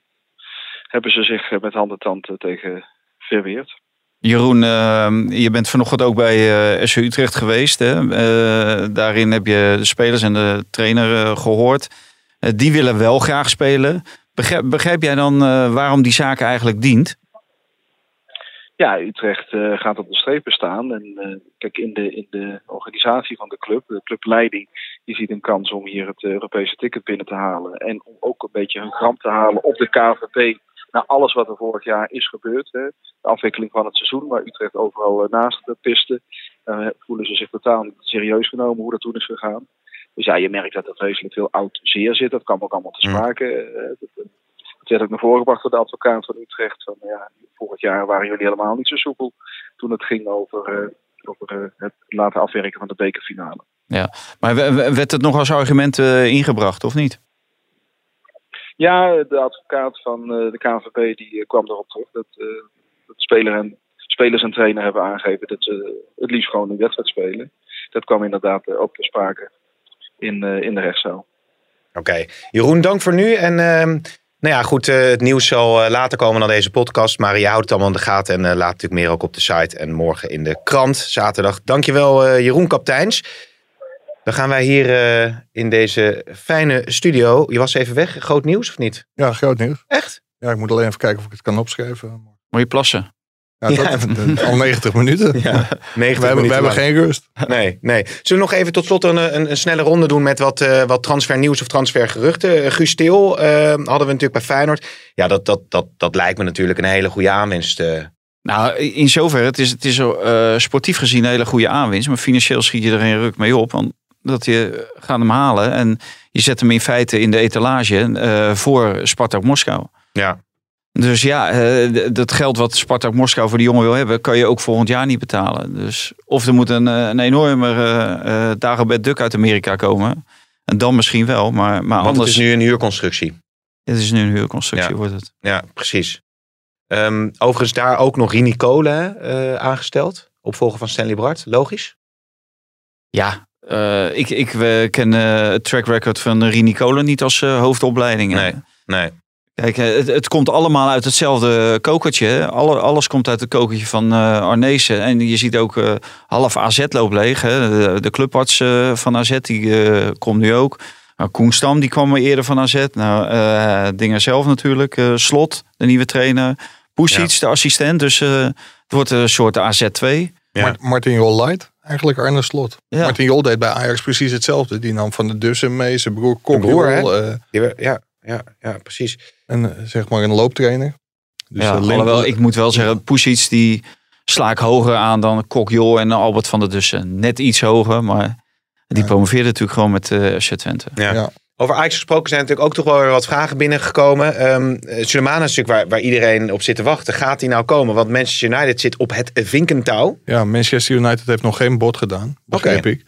hebben ze zich met hand en tand tegen verweerd. Jeroen, eh, je bent vanochtend ook bij eh SC Utrecht geweest. Hè? Eh, daarin heb je de spelers en de trainer eh, gehoord. Eh, die willen wel graag spelen. Begrijp, jij dan waarom die zaak eigenlijk dient? Ja, Utrecht gaat op de strepen staan. En kijk, in de, in de organisatie van de club, de clubleiding, die ziet een kans om hier het Europese ticket binnen te halen. En om ook een beetje hun gram te halen op de KVB. Na alles wat er vorig jaar is gebeurd. Hè. De afwikkeling van het seizoen, waar Utrecht overal eh, naast eh, piste. eh, voelen ze zich totaal niet serieus genomen hoe dat toen is gegaan. Dus ja, je merkt dat er vreselijk veel oud zeer zit. Dat kwam ook allemaal te sprake. dat, eh, het werd ook naar voren gebracht door de advocaat van Utrecht. Van, ja, vorig jaar waren jullie helemaal niet zo soepel toen het ging over, over het laten afwerken van de bekerfinale. Ja, maar werd het nog als argument ingebracht of niet? Ja, de advocaat van eh, de KNVB die eh, kwam erop terug dat, eh, dat en, spelers en trainer hebben aangegeven dat ze het liefst gewoon een wedstrijd spelen. Dat kwam inderdaad ook ter sprake in, in de rechtszaal. Oké. Jeroen, dank voor nu. En ehm, nou ja, goed, het nieuws zal later komen dan deze podcast. Maar je houdt het allemaal in de gaten en laat natuurlijk meer ook op de site en morgen in de krant, zaterdag. Dankjewel Jeroen Kapteins. Dan gaan wij hier eh, in deze fijne studio. Je was even weg. Groot nieuws of niet? Ja, groot nieuws. Echt? Ja, ik moet alleen even kijken of ik het kan opschrijven. Moet je plassen? Ja, dat, Ja. al 90 minuten. <laughs> Ja, 90 we hebben, we minuten hebben geen rust. Nee, nee. Zullen we nog even tot slot een, een, een snelle ronde doen met wat, eh wat transfernieuws of transfergeruchten? Uh, Guus Til eh, hadden we natuurlijk bij Feyenoord. Ja, dat, dat, dat, dat lijkt me natuurlijk een hele goede aanwinst. eh. Nou, in zoverre, het is, het is eh, sportief gezien een hele goede aanwinst. Maar financieel schiet je er geen ruk mee op. Want dat je gaat hem halen en je zet hem in feite in de etalage eh, voor Spartak Moskou. Ja. Dus ja, eh, dat geld wat Spartak Moskou voor die jongen wil hebben, kan je ook volgend jaar niet betalen. Dus of er moet een, eh, een enorme uh, Dagobert Duck uit Amerika komen. En dan misschien wel, maar, maar Want anders... het is nu een huurconstructie. Het is nu een huurconstructie, Ja. wordt het. Ja, precies. Ehm, overigens daar ook nog Rini Kolen eh, aangesteld. Opvolger van Stanley Bart. Logisch? Ja, eh, ik, ik ken eh, het track record van Rini Kolen niet als eh, hoofdopleiding. Nee, nee. Kijk, eh, het, het komt allemaal uit hetzelfde kokertje. Alle, alles komt uit het kokertje van eh Arnezen. En je ziet ook eh, half AZ loopt leeg. Hè. De, de clubarts eh, van AZ die eh, komt nu ook. Nou, Koen Stam die kwam eerder van AZ. Nou, eh, dingen zelf natuurlijk. Eh, Slot, de nieuwe trainer. Pusic, de assistent. Dus eh, het wordt een soort AZ2. Mart- Martin Jol Light, eigenlijk Arne Slot. Ja. Martin Jol deed bij Ajax precies hetzelfde. Die nam van de Dussen mee, zijn broer Kok broer, hè? Jol, eh, ja, ja, ja, precies. en eh, zeg maar een looptrainer. Dus ja, eh, alhoewel, ik moet wel zeggen, Pusic die sla ik hoger aan dan Kokjol en Albert van der Dussen. Net iets hoger, maar die promoveerde natuurlijk gewoon met uh, FC Twente. Ja. Over Ajax gesproken zijn natuurlijk ook toch wel weer wat vragen binnengekomen. Ehm Sulemana is natuurlijk waar, waar iedereen op zit te wachten. Gaat die nou komen? Want Manchester United zit op het vinkentouw. Ja, Manchester United heeft nog geen bod gedaan, begreep Oké. ik.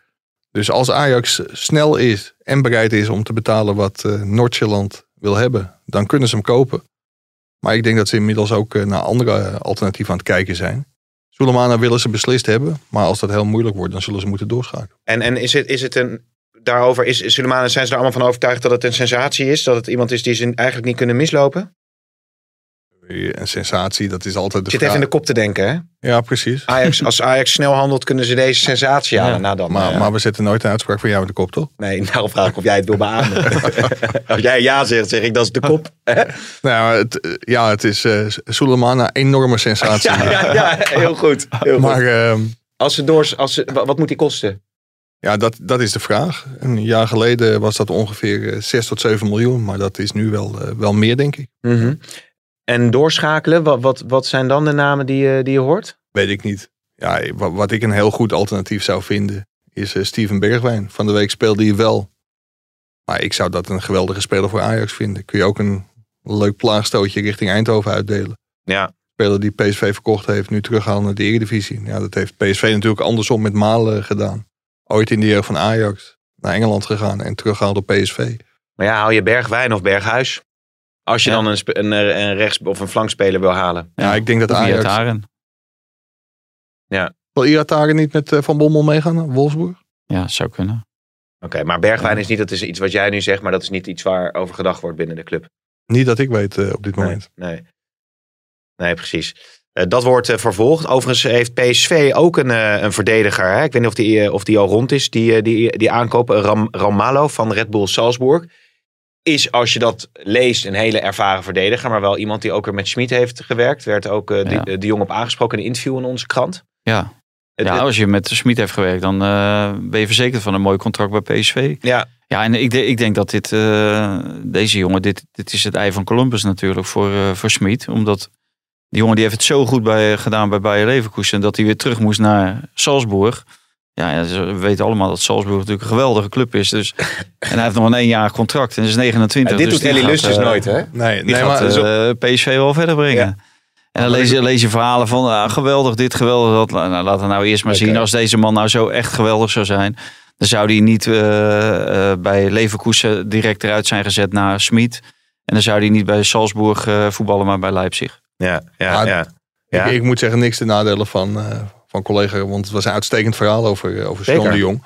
Dus als Ajax snel is en bereid is om te betalen wat eh Noord-Zeeland wil hebben, dan kunnen ze hem kopen. Maar ik denk dat ze inmiddels ook eh, naar andere eh, alternatieven aan het kijken zijn. Sulemana willen ze beslist hebben, maar als dat heel moeilijk wordt, dan zullen ze moeten doorschakelen. En, en is, het, is het een. Daarover is Sulemana, zijn ze er allemaal van overtuigd dat het een sensatie is? Dat het iemand is die ze eigenlijk niet kunnen mislopen? Een sensatie, dat is altijd de Zit vraag. even in de kop te denken, hè? Ja, precies. Ajax, als Ajax snel handelt, kunnen ze deze sensatie halen. Nou dan, maar, eh, maar we zetten nooit een uitspraak van jou in de kop, toch? Nee, daarom vraag ik of jij het wil beamen. <laughs> als jij ja zegt, zeg ik dat is de kop. Nou, ja, het, eh, ja, het is eh Sulemana een enorme sensatie. Ja, ja, ja, heel goed. Heel goed. Maar ehm, Als ze door, als ze, wa- wat moet die kosten? Ja, dat, dat is de vraag. Een jaar geleden was dat ongeveer eh, 6 tot 7 miljoen. Maar dat is nu wel, eh, wel meer, denk ik. Mhm. En doorschakelen, wat, wat, wat zijn dan de namen die, je- die je hoort? Weet ik niet. Ja, wat, wat ik een heel goed alternatief zou vinden, is eh, Steven Bergwijn. Van de week speelde hij wel. Maar ik zou dat een geweldige speler voor Ajax vinden. Kun je ook een leuk plaagstootje richting Eindhoven uitdelen. Ja. Speler die PSV verkocht heeft, nu teruggehaald naar de Eredivisie. Ja, dat heeft PSV natuurlijk andersom met Malen gedaan. Ooit in de jeugd van Ajax naar Engeland gegaan en teruggehaald op PSV. Maar ja, hou je Bergwijn of Berghuis? Als je Ja. dan een, een, eh, een rechts- of een flankspeler wil halen. Ja, ik denk dat Ajax... Iataren. Ja, Wil Iataren niet met eh, Van Bommel meegaan naar Wolfsburg? Ja, zou kunnen. oké. maar Bergwijn is niet, dat is iets wat jij nu zegt, maar dat is niet iets waar over gedacht wordt binnen de club. Niet dat ik weet eh, op dit Nee, moment. nee. Nee, precies. Eh, dat wordt eh, vervolgd. Overigens heeft PSV ook een, eh, een verdediger. Hè? Ik weet niet of die, of die al rond is. Die, die, die aankopen. Ram, Ramallo van Red Bull Salzburg. Is, als je dat leest, een hele ervaren verdediger. Maar wel iemand die ook er met Schmid heeft gewerkt. Werd ook Ja. die jongen op aangesproken in een interview in onze krant. Ja. Het- ja, als je met de Smit heeft gewerkt, dan ben je verzekerd van een mooi contract bij PSV. Ja, Ja, en ik, de- ik denk dat dit, deze jongen, dit, dit is het ei van Columbus natuurlijk voor, eh voor Smit. Omdat die jongen die heeft het zo goed bij, gedaan bij Bayer Leverkusen. Dat hij weer terug moest naar Salzburg. Ja, we weten allemaal dat Salzburg natuurlijk een geweldige club is. Dus, <laughs> en hij heeft nog een één contract en is 29. Ja, dit dus doet Ellie gaat, Lusters eh, nooit, hè? Nee, Die nee gaat maar zo- eh, PSV wel verder brengen. En dan lees je, lees je verhalen van ah, geweldig dit, geweldig dat. Nou, laten we nou eerst maar zien. Als deze man nou zo echt geweldig zou zijn. Dan zou hij niet eh, bij Leverkusen direct eruit zijn gezet naar Smit. En dan zou hij niet bij Salzburg eh, voetballen, maar bij Leipzig. Ja, ja, Maar ja. ja. Ik, ik moet zeggen, niks te nadelen van, eh, van collega. Want het was een uitstekend verhaal over, eh, over. Sean de Jong.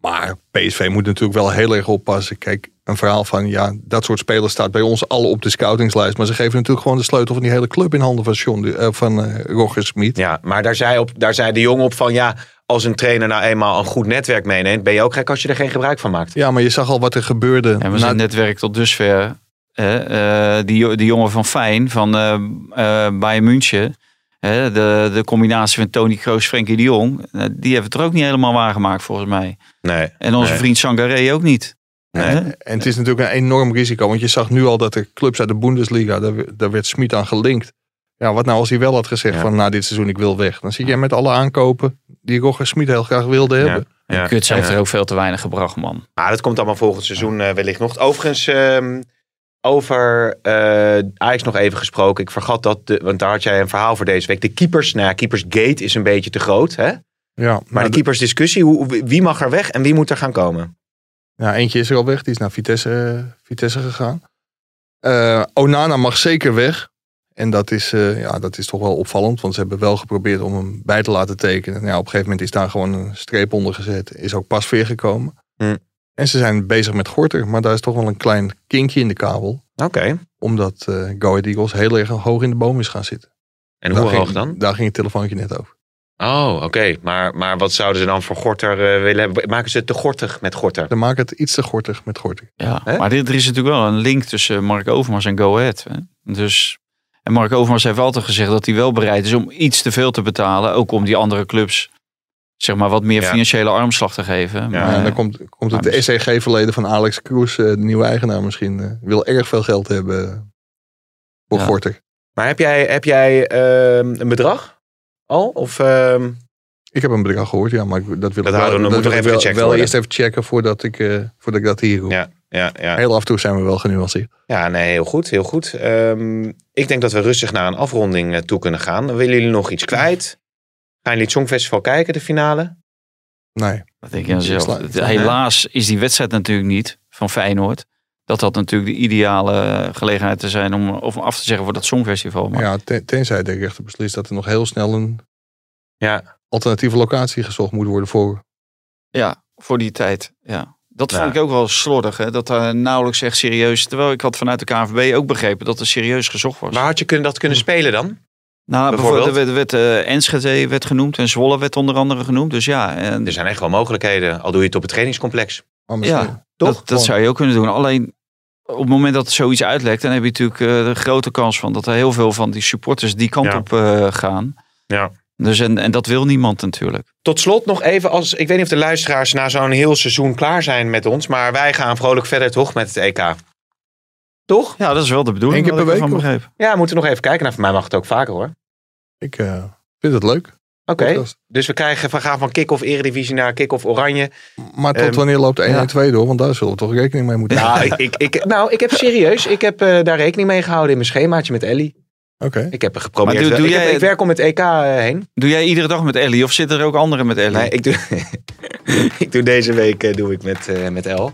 Maar PSV moet natuurlijk wel heel erg oppassen. Kijk, een verhaal van ja, dat soort spelers staat bij ons alle op de scoutingslijst. Maar ze geven natuurlijk gewoon de sleutel van die hele club in handen van, John, eh, van eh, Roger Smit. Ja, maar daar zei, op, daar zei de jongen op van ja, als een trainer nou eenmaal een goed netwerk meeneemt, ben je ook gek als je er geen gebruik van maakt. Ja, maar je zag al wat er gebeurde. En we zijn netwerk tot dusver. Eh, die, die jongen van Fijn, van eh eh, Bayern München. hè, de, de combinatie van Tony Kroos, Frenkie de Jong. die hebben het er ook niet helemaal waargemaakt volgens mij. Nee. En onze nee. vriend Sangaré ook niet. Hè? En het is natuurlijk een enorm risico. Want je zag nu al dat de clubs uit de Bundesliga, daar, daar werd Smit aan gelinkt. Ja, wat nou als hij wel had gezegd van na dit seizoen ik wil weg. Dan zie je met alle aankopen die Roger Smit heel graag wilde hebben. Ja. Kuts heeft Ja. er ook veel te weinig gebracht, man. Maar dat komt allemaal volgend seizoen eh, wellicht nog. Overigens, ehm, over eh Ajax nog even gesproken. Ik vergat dat, de, want daar had jij een verhaal voor deze week. De keepers, nou ja, keepersgate is een beetje te groot. Hè? Ja, Maar de keepersdiscussie, hoe, wie mag er weg en wie moet er gaan komen? Ja, eentje is er al weg. Die is naar Vitesse, Vitesse gegaan. Eh, Onana mag zeker weg. En dat is, eh, ja, dat is toch wel opvallend. Want ze hebben wel geprobeerd om hem bij te laten tekenen. Nou, ja, op een gegeven moment is daar gewoon een streep onder gezet. Is ook pas weer gekomen. Hm. En ze zijn bezig met Gorter. Maar daar is toch wel een klein kinkje in de kabel. Oké. Omdat eh Go Ahead Eagles heel erg hoog in de boom is gaan zitten. En Daar hoe ging- hoog dan? Daar ging het telefoontje net over. Oh, oké. Maar, maar wat zouden ze dan voor Gorter eh, willen hebben? Maken ze het te gortig met Gorter? Dan maakt het iets te gortig met Gorter. Ja, maar dit, er is natuurlijk wel een link tussen Mark Overmars en Go Ahead. Hè? Dus, en Mark Overmars heeft altijd gezegd dat hij wel bereid is om iets te veel te betalen. Ook om die andere clubs zeg maar, wat meer Ja. financiële armslag te geven. Ja, Maar, en dan komt, komt het dus- SEG-verleden van Alex Kroes, eh, de nieuwe eigenaar misschien. eh, wil erg veel geld hebben eh, voor Ja. Gorter. Maar heb jij, heb jij ehm, een bedrag al? Of, ehm, Ik heb een bedrag gehoord, ja, maar ik- dat wil Dat ik wel, houden we- dat moet wil even wel, wel worden. eerst even checken voordat ik, eh, voordat ik dat hier roep. ja, ja, ja. Heel af en toe zijn we wel genuanceerd. Ja, nee, heel goed, heel goed. Ehm, ik denk dat we rustig naar een afronding toe kunnen gaan. Willen jullie nog iets kwijt? Gaan jullie het Songfestival kijken, de finale? Nee. Dat denk je aan zelf. Sla- Het- Helaas is die wedstrijd natuurlijk niet van Feyenoord. Dat had natuurlijk de ideale gelegenheid te zijn om, om af te zeggen voor dat Songfestival. Maar Ja, ten- tenzij de rechter beslist dat er nog heel snel een Ja. alternatieve locatie gezocht moet worden voor. Ja, voor die tijd. Ja. Dat Ja. vond ik ook wel slordig. Hè? Dat daar nauwelijks echt serieus... Terwijl ik had vanuit de KNVB ook begrepen dat er serieus gezocht was. Waar had je kun- dat kunnen spelen dan? Nou, bijvoorbeeld? bijvoorbeeld, er werd, werd eh, Enschede werd genoemd en Zwolle werd onder andere genoemd. Dus ja, en, Er zijn echt wel mogelijkheden, al doe je het op het trainingscomplex. Misschien- ja Toch? dat, dat zou je ook kunnen doen. Alleen op het moment dat zoiets uitlekt... dan heb je natuurlijk eh, de grote kans van dat er heel veel van die supporters die kant Ja. op eh, gaan. Ja. Dus en, en dat wil niemand natuurlijk. Tot slot nog even, als, ik weet niet of de luisteraars na zo'n heel seizoen klaar zijn met ons, maar wij gaan vrolijk verder toch met het EK. Toch? Ja, dat is wel de bedoeling. Eén keer per ik week, begreep. Ja, we moeten nog even kijken. Nou, voor mij mag het ook vaker hoor. Ik eh, vind het leuk. Oké, dus we, krijgen, we gaan van kick-off eredivisie naar kick-off oranje. Maar tot Ehm, wanneer loopt de 1 ja. en 2 door? Want daar zullen we toch rekening mee moeten Nou, houden. ik, ik, ik, nou, ik heb serieus, ik heb eh, daar rekening mee gehouden in mijn schemaatje met Ellie. Oké. Ik heb er geprobeerd. Maar doe- doe ik, heb- jij- ik werk om het EK eh, heen. Doe jij iedere dag met Ellie of zitten er ook anderen met Ellie? Nee, ik doe, <laughs> ik doe deze week eh, doe ik met, eh met El.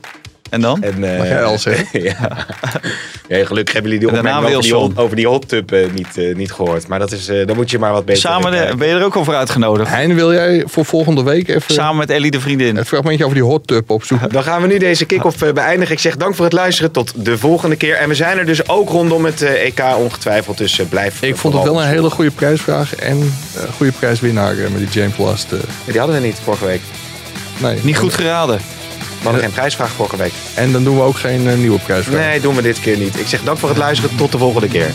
En dan? En, eh, Mag jij <laughs> zeggen? ja. ja, gelukkig hebben jullie die opmerking over die, Wilson. hot, over die hot tub eh, niet, eh, niet gehoord. Maar dat is, eh dan moet je maar wat beter Samen de- ben je er ook al voor uitgenodigd? Hein, wil jij voor volgende week even Samen met Ellie de vriendin. het fragmentje over die hot tub opzoeken? Dan gaan we nu deze kick-off beëindigen. Ik zeg dank voor het luisteren. Tot de volgende keer. En we zijn er dus ook rondom het eh, EK ongetwijfeld. Dus eh, blijf Ik vond het wel een hele goede prijsvraag en een goede prijswinnaar met die James Last. Die hadden we niet vorige week. nee. Niet goed geraden. Hadden geen prijsvraag vorige week. En dan doen we ook geen eh, nieuwe prijsvraag. Nee, doen we dit keer niet. Ik zeg dank voor het luisteren. Tot de volgende keer.